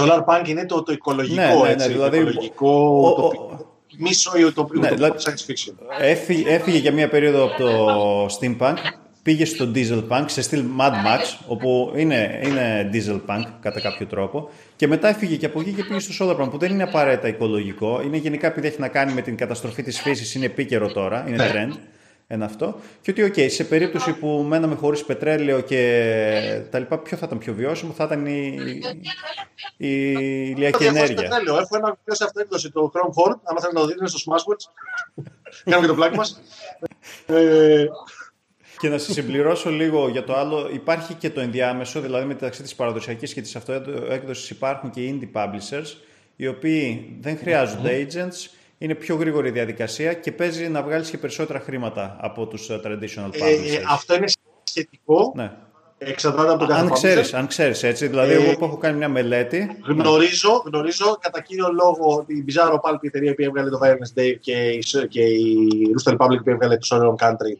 Speaker 3: Solar punk είναι το, το οικολογικό,
Speaker 1: Ναι, ναι, ναι,
Speaker 3: έτσι,
Speaker 1: δηλαδή,
Speaker 3: το οικολογικό,
Speaker 1: ο- ο-
Speaker 3: το, μίσο ή το,
Speaker 1: Ναι,
Speaker 3: το,
Speaker 1: δηλαδή-
Speaker 3: science fiction.
Speaker 1: Έφυγε, έφυγε για μια περίοδο από το steampunk, πήγε στο diesel punk σε στυλ Mad Max, όπου είναι, είναι diesel punk κατά κάποιο τρόπο, και μετά έφυγε και από εκεί και πήγε στο solar punk, που δεν είναι απαραίτητα οικολογικό, είναι γενικά επειδή έχει να κάνει με την καταστροφή της φύσης, είναι επίκαιρο τώρα, είναι
Speaker 3: Ναι.
Speaker 1: trend. Ένα αυτό. Και ότι, οκ, σε περίπτωση που μέναμε χωρίς πετρέλαιο και τα λοιπά, ποιο θα ήταν πιο βιώσιμο, θα ήταν η, η ηλιακή
Speaker 3: Το διαφορετικό
Speaker 1: ενέργεια.
Speaker 3: πετρέλαιο. Έχω ένα βιβλίο σε αυτοέκδοση, το Chrome Ford. Αν θέλετε να το δείτε, είναι στο Smashwords. Κάνουμε και το πλάκι μας. Ε,
Speaker 1: Και να σας συμπληρώσω λίγο για το άλλο, υπάρχει και το ενδιάμεσο, δηλαδή μεταξύ της παραδοσιακής και της αυτοέκδοσης υπάρχουν και οι indie publishers, οι οποίοι δεν χρειάζονται agents, είναι πιο γρήγορη η διαδικασία και παίζει να βγάλεις και περισσότερα χρήματα από τους traditional
Speaker 3: ε,
Speaker 1: publishers.
Speaker 3: αυτό είναι σχετικό.
Speaker 1: ναι.
Speaker 3: Εξαρτάται από τον κάθε
Speaker 1: Αν
Speaker 3: publisher.
Speaker 1: ξέρεις, αν ξέρεις έτσι, δηλαδή
Speaker 3: Ε,
Speaker 1: εγώ που έχω κάνει μια μελέτη,
Speaker 3: Γνωρίζω, γνωρίζω κατά κύριο λόγο την Bizarro Pulp, η εταιρεία που έβγαλε το Violence Day και η, και η Rooster Republic που έβγαλε το Sorrow Country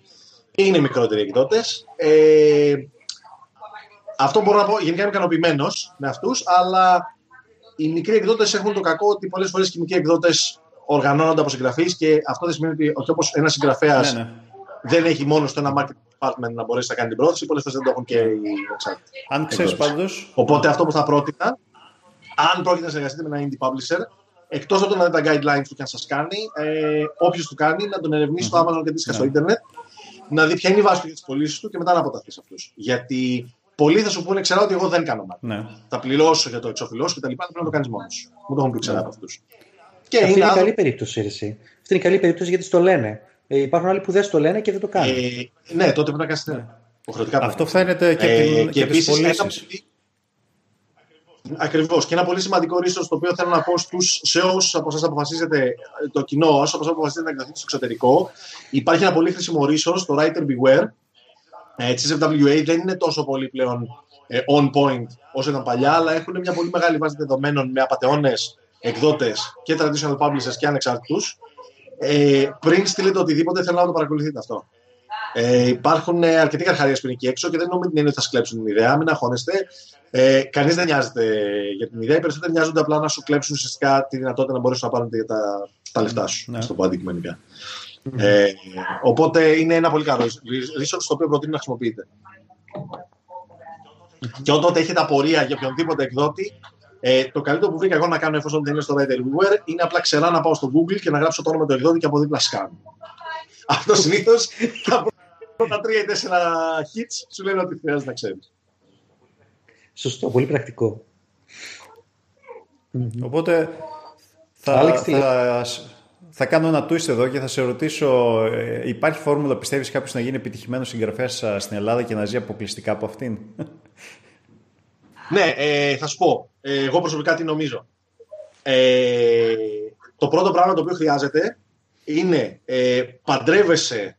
Speaker 3: είναι μικρότεροι εκδότες. Ε, αυτό μπορώ να πω, γενικά είμαι ικανοποιημένος με αυτούς, αλλά οι μικροί εκδότες έχουν το κακό ότι πολλές φορές και οι μικροί εκδότες οργανώνονται από συγγραφείς και αυτό δεν σημαίνει ότι, ότι όπως ένας συγγραφέας
Speaker 1: ναι, ναι.
Speaker 3: δεν έχει μόνος στο ένα marketing department να μπορέσει να κάνει την πρόθεση, πολλές φορές δεν το έχουν και οι εξάρτητοι.
Speaker 1: αν ξέρεις
Speaker 3: εκδότες.
Speaker 1: πάντως,
Speaker 3: Οπότε αυτό που θα πρότεινα, αν πρόκειται να συνεργαστείτε με ένα indie publisher, εκτός από το να δείτε τα guidelines του και αν σας κάνει, ε, όποιος του κάνει, να τον ερευνήσει στο Amazon και αντίστοιχα στο
Speaker 1: Ναι.
Speaker 3: Ιντερνετ, να δει ποια είναι η βάση του για τις πωλήσεις του και μετά να αποταθεί σε αυτούς. Γιατί πολλοί θα σου πούνε, ξέρω ότι εγώ δεν κάνω marketing.
Speaker 1: ναι.
Speaker 3: Θα πληρώσω για το εξοφυλό σου και τα λοιπά, πρέπει να το κάνεις μόνος σου. Μου το έχουν πει ξέρα από αυτούς. Και
Speaker 2: Αυτή
Speaker 3: είναι
Speaker 2: είναι
Speaker 3: άνθρωποι-
Speaker 2: καλή περίπτωση, εσύ. Αυτή είναι καλή περίπτωση γιατί στο λένε. Ε, υπάρχουν άλλοι που δεν στο λένε και δεν το κάνουν.
Speaker 3: ε, ναι, τότε πρέπει να κάνεις. Ναι. Υποχρεωτικά πρέπει
Speaker 1: Αυτό
Speaker 3: να κάνεις.
Speaker 1: φαίνεται και,
Speaker 3: Ε,
Speaker 1: από την-
Speaker 3: και
Speaker 1: και από τις
Speaker 3: επίσης, ένα
Speaker 1: πωλήσεις.
Speaker 3: που- Ακριβώς. Και ένα πολύ σημαντικό ρίσο το οποίο θέλω να πω στους, σε όσους από εσά αποφασίζετε, το κοινό, όσους από εσά αποφασίζετε να εκδοθείτε στο εξωτερικό, υπάρχει ένα πολύ χρήσιμο ρίσος, το Writer Beware. Ε, τη FWA δεν είναι τόσο πολύ πλέον ε, on point όσο ήταν παλιά, αλλά έχουν μια πολύ μεγάλη βάση δεδομένων με απαταιώνες εκδότες και traditional publishers και ανεξάρτητους. Ε, πριν στείλετε οτιδήποτε, θέλω να το παρακολουθείτε αυτό. Ε, υπάρχουν ε, αρκετοί καρχαρίες που είναι εκεί έξω και δεν νομίζω την έννοια ότι θα σκλέψουν την ιδέα. Μην αγχώνεστε. Ε, Κανείς δεν νοιάζεται για την ιδέα. Οι περισσότεροι νοιάζονται απλά να σου κλέψουν ουσιαστικά τη δυνατότητα να μπορέσουν να πάρουν τα, τα λεφτά σου. Ναι. Στο πω αντικειμενικά. Ε, οπότε είναι ένα πολύ καλό resource το οποίο προτείνω να χρησιμοποιείτε. Και όταν έχετε απορία για οποιονδήποτε εκδότη, ε, το καλύτερο που βρήκα εγώ να κάνω εφόσον δεν είναι στο Writer Viewer είναι απλά ξερά να πάω στο Google και να γράψω το όνομα του εκδότη και από δίπλα scan. Αυτό συνήθως τα πρώτα τρία ή τέσσερα hits σου λένε ότι χρειάζεται να ξέρεις.
Speaker 2: Σωστό, πολύ πρακτικό.
Speaker 1: Οπότε θα, θα, θα, κάνω ένα twist εδώ και θα σε ρωτήσω, ε, υπάρχει φόρμουλα, πιστεύεις κάποιος να γίνει επιτυχημένος συγγραφέας στην Ελλάδα και να ζει αποκλειστικά από αυτήν;
Speaker 3: Ναι, ε, θα σου πω. Ε, εγώ προσωπικά τι νομίζω. Ε, το πρώτο πράγμα το οποίο χρειάζεται είναι ε, παντρεύεσαι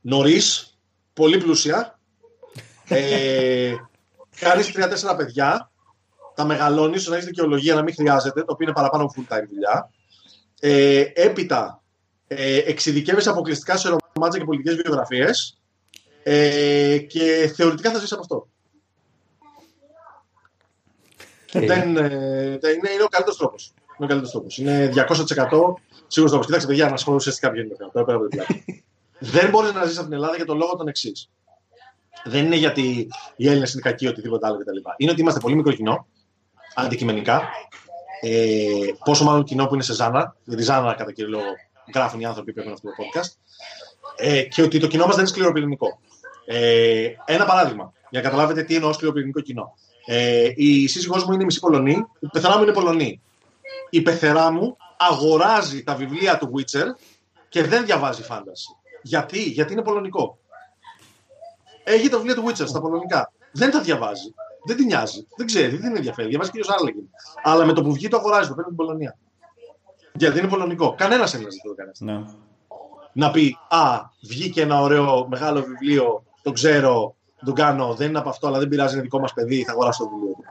Speaker 3: νωρίς, πολύ πλούσια, ε, κάνεις τρία-τέσσερα παιδιά, τα μεγαλώνεις, να έχεις δικαιολογία να μην χρειάζεται, το οποίο είναι παραπάνω full time δουλειά. Ε, έπειτα, ε, εξειδικεύεσαι αποκλειστικά σε ρομάτια και πολιτικές βιογραφίες ε, και θεωρητικά θα ζήσει από αυτό. Ε. Δεν, ε, είναι, είναι ο καλύτερος τρόπος. Είναι ο καλύτερος τρόπος. Είναι 200% σίγουρος τρόπος. Κοιτάξτε, παιδιά, να σχολιάσετε ουσιαστικά ποιο είναι το θέμα. Τώρα πέρα από [LAUGHS] Δεν μπορεί να ζήσει από την Ελλάδα για τον λόγο τον εξής. Δεν είναι γιατί οι Έλληνες είναι κακοί ή οτιδήποτε άλλο κτλ. Είναι ότι είμαστε πολύ μικρό κοινό, αντικειμενικά. Ε, πόσο μάλλον κοινό που είναι σε Ζάνα, γιατί Ζάνα κατά κύριο λόγο γράφουν οι άνθρωποι που έχουν αυτό το podcast. Ε, και ότι το κοινό μας δεν είναι σκληροπυρηνικό. Ε, ένα παράδειγμα, για να καταλάβετε τι εννοώ σκληροπυρηνικό κοινό. Ε, η σύζυγός μου είναι μισή Πολωνή, η πεθερά μου είναι Πολωνή. Η πεθερά μου αγοράζει τα βιβλία του Witcher και δεν διαβάζει φάνταση. Γιατί, γιατί είναι πολωνικό. Έχει τα βιβλία του Witcher στα πολωνικά. Δεν τα διαβάζει. Δεν την νοιάζει. Δεν ξέρει, δεν την ενδιαφέρει. Διαβάζει κύριο Άρλεγγιν. Αλλά με το που βγει το αγοράζει, το παίρνει την Πολωνία. Γιατί είναι πολωνικό. Κανένας Έλληνα δεν το κάνει αυτό. Ναι. Να πει, Α, βγήκε ένα ωραίο μεγάλο βιβλίο, το ξέρω, το κάνω, δεν είναι από αυτό, αλλά δεν πειράζει, είναι δικό μας παιδί, θα αγοράσω το βιβλίο του.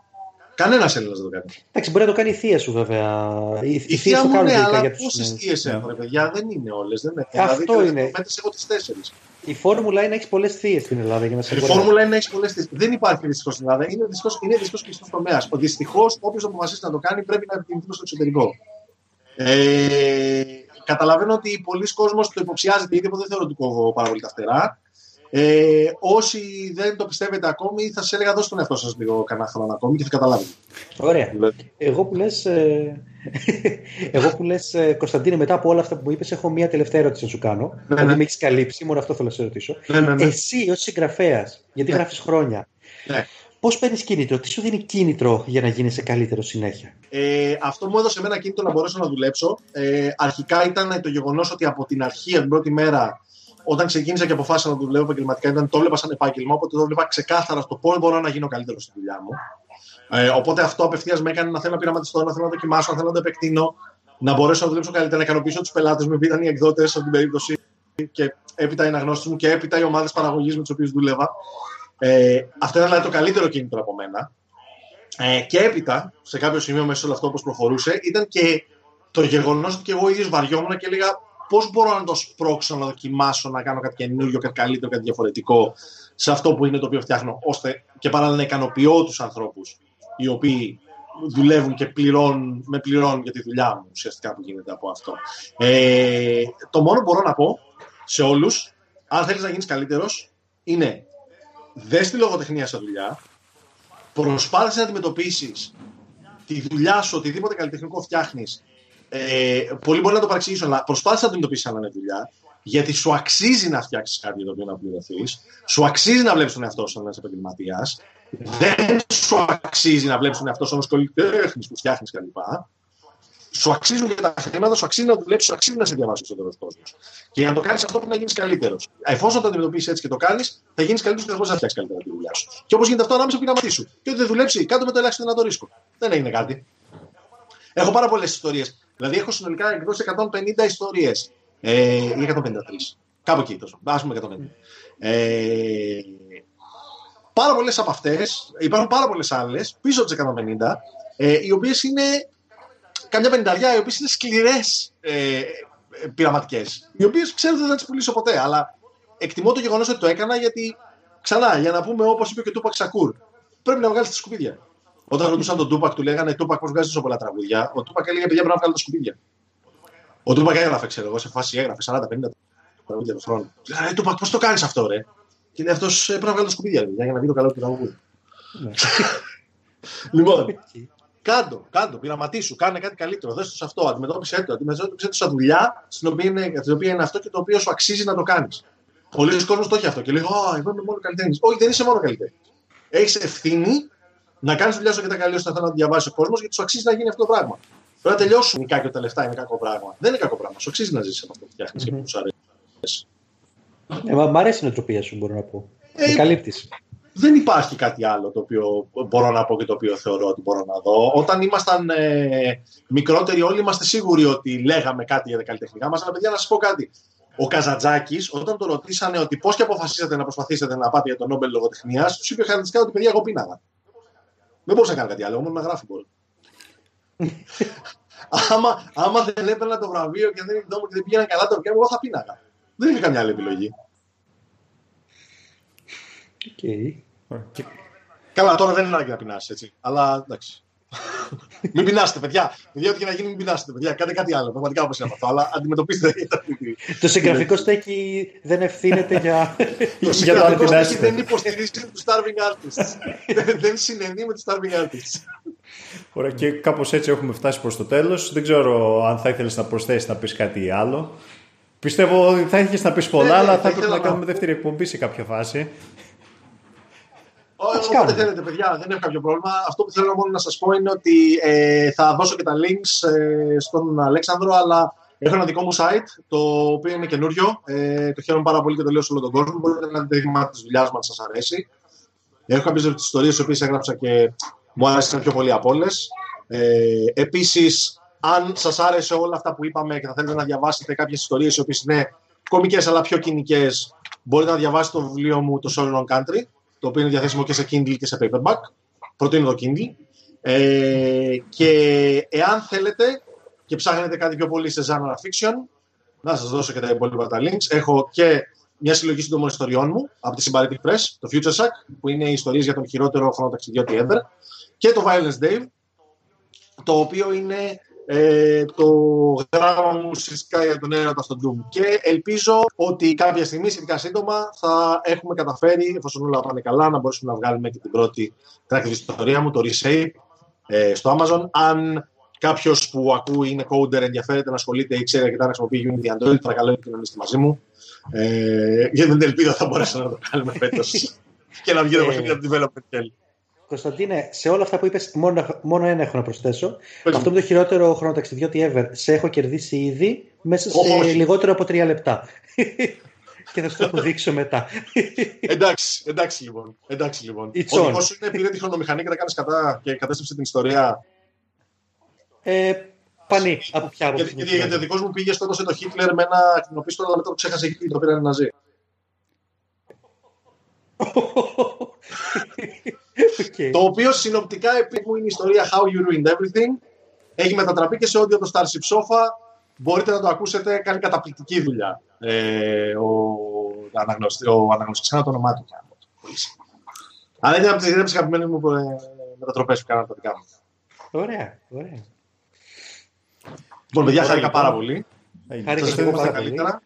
Speaker 3: Κανένας Έλληνας δεν το κάνει.
Speaker 2: Εντάξει, μπορεί να το κάνει η θεία σου βέβαια.
Speaker 3: Η, η θεία μου είναι, αλλά πόσε θείε έχουν, παιδιά, δεν είναι όλες.
Speaker 2: Αυτό δηλαδή, είναι.
Speaker 3: Μέτρησε εγώ τις τέσσερις.
Speaker 2: Η φόρμουλα είναι να έχεις πολλές θείες στην Ελλάδα για να σε
Speaker 3: Η φόρμουλα είναι να έχεις πολλές θείες. Δεν υπάρχει δυστυχώ στην Ελλάδα. Είναι δυστυχώ κλειστός τομέας. Δυστυχώς, όποιος αποφασίσει να το κάνει πρέπει να επικοινωνήσει στο εξωτερικό. Ε, καταλαβαίνω ότι πολλοί κόσμοι το υποψιάζεται ήδη, δεν θεωρώ ότι κόβω πάρα πολύ τα φτερά. Ε, όσοι δεν το πιστεύετε ακόμη, θα σας έλεγα δώστε τον εαυτό σας λίγο κανένα χρόνο ακόμη και θα καταλάβετε.
Speaker 2: Ωραία. Εγώ που λες, ε, [LAUGHS] εγώ που λες, ε, Κωνσταντίνε, μετά από όλα αυτά που μου είπες, έχω μία τελευταία ερώτηση να σου κάνω. Ναι, ναι. με έχεις καλύψει, μόνο αυτό θέλω να σε ρωτήσω. Ναι, ναι, ναι. Εσύ, ως συγγραφέας, γιατί ναι. γράφεις χρόνια, ναι. Πώς παίρνεις κίνητρο, τι σου δίνει κίνητρο για να γίνει καλύτερος συνέχεια;
Speaker 3: Ε, αυτό μου έδωσε ένα κίνητρο να μπορέσω να δουλέψω. Ε, αρχικά ήταν το γεγονός ότι από την αρχή, από την πρώτη μέρα, όταν ξεκίνησα και αποφάσισα να δουλεύω επαγγελματικά, ήταν το έβλεπα σαν επάγγελμα, οπότε το έβλεπα ξεκάθαρα στο πώς μπορώ να γίνω καλύτερος στη δουλειά μου. Ε, οπότε αυτό απευθείας με έκανε να θέλω να πειραματιστώ, να θέλω να δοκιμάσω, να θέλω να το επεκτείνω, να μπορέσω να δουλέψω καλύτερα, να ικανοποιήσω τους πελάτες μου, ήταν οι εκδότες σε την περίπτωση και έπειτα οι αναγνώσει μου και έπειτα οι ομάδες παραγωγής με τις οποίες δούλευα. Ε, αυτό ήταν δηλαδή το καλύτερο κίνητρο από μένα. Ε, και έπειτα, σε κάποιο σημείο μέσα σε όλο αυτό όπως προχωρούσε, ήταν και το γεγονός ότι και εγώ ίδιος βαριόμουν και έλεγα πώς μπορώ να το σπρώξω, να δοκιμάσω, να κάνω κάτι καινούργιο, κάτι καλύτερο, κάτι διαφορετικό σε αυτό που είναι το οποίο φτιάχνω, ώστε και παράλληλα να ικανοποιώ τους ανθρώπους οι οποίοι δουλεύουν και πληρώνουν, με πληρώνουν για τη δουλειά μου ουσιαστικά που γίνεται από αυτό. Ε, το μόνο που μπορώ να πω σε όλους, αν θέλεις να γίνεις καλύτερος, είναι δες τη λογοτεχνία σε δουλειά, προσπάθησες να αντιμετωπίσεις τη δουλειά σου, οτιδήποτε καλλιτεχνικό φτιάχνεις, ε, πολλοί μπορεί να το παρεξηγήσουν, αλλά προσπάθησε να αντιμετωπίσει σαν να είναι δουλειά, γιατί σου αξίζει να φτιάξεις κάτι το οποίο να πληρωθείς, σου αξίζει να βλέπεις τον εαυτό σου σαν ένας επαγγελματίας, δεν σου αξίζει να βλέπεις τον εαυτό σου ω καλλιτέχνης που φτιάχνεις κλπ. Σου αξίζουν και τα χρήματα, σου αξίζει να δουλέψεις, σου αξίζει να σε διαβάσεις ο δεύτερο κόσμο. Και για να το κάνεις αυτό πρέπει να γίνεις καλύτερος. Εφόσον το αντιμετωπίσεις έτσι και το κάνεις, θα γίνεις καλύτερος και θα μπορείς να φτιάξεις καλύτερα τη δουλειά σου. Και όπως γίνεται αυτό ανάμεσα πειραματί σου. Και ότι δεν δουλέψει, κάτω με το ελάχιστο δυνατό ρίσκο. Δεν έγινε κάτι. Έχω πάρα πολλές ιστορίες. Δηλαδή έχω συνολικά εκδώσει 150 ιστορίες. Ε, ή 153. Κάπου εκεί τόσο. Α πούμε 150. Ε, πάρα πολλές από αυτές, υπάρχουν πάρα πολλές άλλες πίσω από τις 150, ε, οι οποίες είναι καμιά πενταριά, οι οποίες είναι σκληρές ε, πειραματικές. Οι οποίες ξέρω δεν θα τις πουλήσω ποτέ, αλλά εκτιμώ το γεγονός ότι το έκανα γιατί ξανά, για να πούμε όπως είπε και ο Τούπακ Σακούρ, πρέπει να βγάλεις τα σκουπίδια. Όταν ρωτούσαν τον Τούπακ, του λέγανε Τούπακ, πώς βγάζεις τόσο πολλά τραγούδια; Ο Τούπακ έλεγε Παιδιά, πρέπει να βγάλω τα σκουπίδια. Ο Τούπακ έγραφε, ξέρω εγώ, σε φάση έγραφε 40-50 τραγούδια το χρόνο. Λέγανε Τούπακ, πώς το κάνεις αυτό, ρε; Και λέει αυτός πρέπει να βγάλω τα σκουπίδια για να δει το καλό του τραγούδι. Ναι. λοιπόν, [LAUGHS] κάντο, κάντο, πειραματίσου, κάνε κάτι καλύτερο. Δες το σε αυτό, αντιμετώπισε το, αντιμετώπισε το σαν δουλειά στην οποία, είναι, στην οποία είναι αυτό και το οποίο σου αξίζει να το κάνεις. Πολλοί κόσμοι το έχει αυτό και λέει: Α, εγώ είμαι μόνο καλλιτέχνης. Όχι, δεν είσαι μόνο καλλιτέχνης. Έχεις ευθύνη να κάνεις δουλειά σου και τα καλύτερα ώστε να διαβάσει ο κόσμος γιατί σου αξίζει να γίνει αυτό το πράγμα. Πρέπει να τελειώσουν και τα λεφτά είναι κακό πράγμα. Δεν είναι κακό πράγμα. Σου αξίζει να ζήσει από αυτό που φτιάχνεις mm-hmm. και που σου αρέσει.
Speaker 2: Ε, μα, μ' αρέσει η νοοτροπία σου, μπορώ να πω. Ε, καλύπτεις.
Speaker 3: Δεν υπάρχει κάτι άλλο το οποίο μπορώ να πω και το οποίο θεωρώ ότι μπορώ να δω. Όταν ήμασταν ε, μικρότεροι, όλοι είμαστε σίγουροι ότι λέγαμε κάτι για τα καλλιτεχνικά μας. Αλλά παιδιά, να σας πω κάτι. Ο Καζατζάκης, όταν το ρωτήσανε ότι πώς και αποφασίσατε να προσπαθήσετε να πάτε για τον Νόμπελ λογοτεχνίας, τους είπε χαρακτηριστικά ότι παιδιά, εγώ πίναγα. Δεν μπορούσα να κάνω κάτι άλλο, μόνο να γράφει μπορεί. άμα, άμα δεν έπαιρνα το βραβείο και δεν, και δεν πήγαιναν καλά το βιβλίο, εγώ θα πίναγα. Δεν είχε καμιά άλλη επιλογή.
Speaker 2: Okay.
Speaker 3: Καλά, τώρα δεν είναι ανάγκη να πεινάσει έτσι. Αλλά εντάξει. Μην πεινάσετε, παιδιά. Παιδιά, ό,τι και να γίνει, μην πεινάσετε, παιδιά. Κάντε κάτι άλλο. Πραγματικά όπως είναι αυτό. Αλλά αντιμετωπίστε. [LAUGHS]
Speaker 2: το συγγραφικό στέκι δεν ευθύνεται για.
Speaker 3: το [LAUGHS] συγγραφικό στέκι δεν υποστηρίζει τους starving artists. [LAUGHS] δεν συνενεί με τους starving artists.
Speaker 1: Ωραία, και κάπως έτσι έχουμε φτάσει προς το τέλος. Δεν ξέρω αν θα ήθελες να προσθέσεις να πεις κάτι άλλο. Πιστεύω ότι θα ήθελε να πεις πολλά, ναι, αλλά θα έπρεπε να κάνουμε δεύτερη εκπομπή σε κάποια φάση.
Speaker 3: Όποτε θέλετε, παιδιά, δεν έχω κάποιο πρόβλημα. Αυτό που θέλω μόνο να σας πω είναι ότι ε, θα δώσω και τα links ε, στον Αλέξανδρο, αλλά έχω ένα δικό μου site, το οποίο είναι καινούριο. Ε, το χαίρομαι πάρα πολύ και το λέω σε όλο τον κόσμο. Μπορείτε να δείτε δείγμα της δουλειάς μου, αν σας αρέσει. Έχω κάποιες ιστορίες, τι οποίες έγραψα και μου άρεσαν πιο πολύ από όλες. Ε, Επίσης, αν σας άρεσε όλα αυτά που είπαμε και θα θέλετε να διαβάσετε κάποιες ιστορίες οι οποίες είναι κομικές αλλά πιο κοινικές, μπορείτε να διαβάσετε το βιβλίο μου, το Soul on Country το οποίο είναι διαθέσιμο και σε Kindle και σε Paperback. Προτείνω το Kindle. Ε, και εάν θέλετε και ψάχνετε κάτι πιο πολύ σε genre fiction, να σας δώσω και τα υπόλοιπα τα links. Έχω και μια συλλογή σύντομων ιστοριών μου από τη Symbaritic Press, το Future Sack, που είναι ιστορίες για τον χειρότερο χρονοταξιδιώτη ever, και το Violence Dave, το οποίο είναι ε, το γράμμα μου ουσιαστικά για τον έρωτα στον Doom. Και ελπίζω ότι κάποια στιγμή, σχετικά σύντομα, θα έχουμε καταφέρει, εφόσον όλα πάνε καλά, να μπορέσουμε να βγάλουμε και την πρώτη τράξη της ιστορίας μου, το Reshape, ε, στο Amazon. Αν κάποιος που ακούει είναι coder, ενδιαφέρεται να ασχολείται ή ξέρει αρκετά να χρησιμοποιεί Unity Android, παρακαλώ επικοινωνήστε μαζί μου. Ε, γιατί δεν ελπίζω θα μπορέσουμε να το κάνουμε φέτος [LAUGHS] και να βγει το παιχνίδι από την development
Speaker 2: Κωνσταντίνε, σε όλα αυτά που είπες, μόνο, μόνο ένα έχω να προσθέσω. Πες αυτό είναι το χειρότερο χρονοταξιδιώτη ever. Σε έχω κερδίσει ήδη μέσα σε oh, λιγότερο από τρία λεπτά. [LAUGHS] και θα σου το αποδείξω μετά.
Speaker 3: εντάξει, εντάξει λοιπόν. Εντάξει, λοιπόν. Ο δικό σου είναι πήρε τη χρονομηχανή και τα κάνεις κατά και κατέστρεψε την ιστορία.
Speaker 2: Ε, πανί, από ποια άποψη.
Speaker 3: Γιατί, γιατί ο δικός μου πήγε, σκότωσε το Χίτλερ με ένα ακτινοπίστολο, αλλά μετά το ξέχασε εκεί και το πήραν Ναζί. [LAUGHS] okay. Το οποίο συνοπτικά επειδή μου είναι η ιστορία How You Ruined Everything. Έχει μετατραπεί και σε όντιο το Starship Sofa. Μπορείτε να το ακούσετε, κάνει καταπληκτική δουλειά. Ε, ο αναγνωστή, ο αναγνωστής, το όνομά του. Αλλά είναι από τις αγαπημένες μου ε, μετατροπές που κάναμε τα δικά μου.
Speaker 2: Ωραία, ωραία.
Speaker 3: Λοιπόν, παιδιά, χάρηκα πάρα πολύ.
Speaker 2: Χάρηκα πάρα καλύτερα.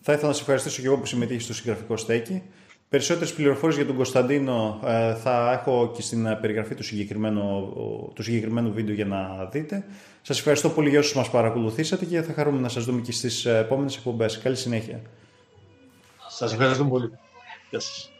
Speaker 1: Θα ήθελα να σε ευχαριστήσω και εγώ που συμμετείχε στο συγγραφικό στέκι. Περισσότερες πληροφορίες για τον Κωνσταντίνο ε, θα έχω και στην ε, περιγραφή του συγκεκριμένου, του συγκεκριμένου βίντεο για να δείτε. Σας ευχαριστώ πολύ για όσους μας παρακολουθήσατε και θα χαρούμε να σας δούμε και στις ε, επόμενες εκπομπές. Καλή συνέχεια.
Speaker 3: Σας ευχαριστώ πολύ. Γεια σας.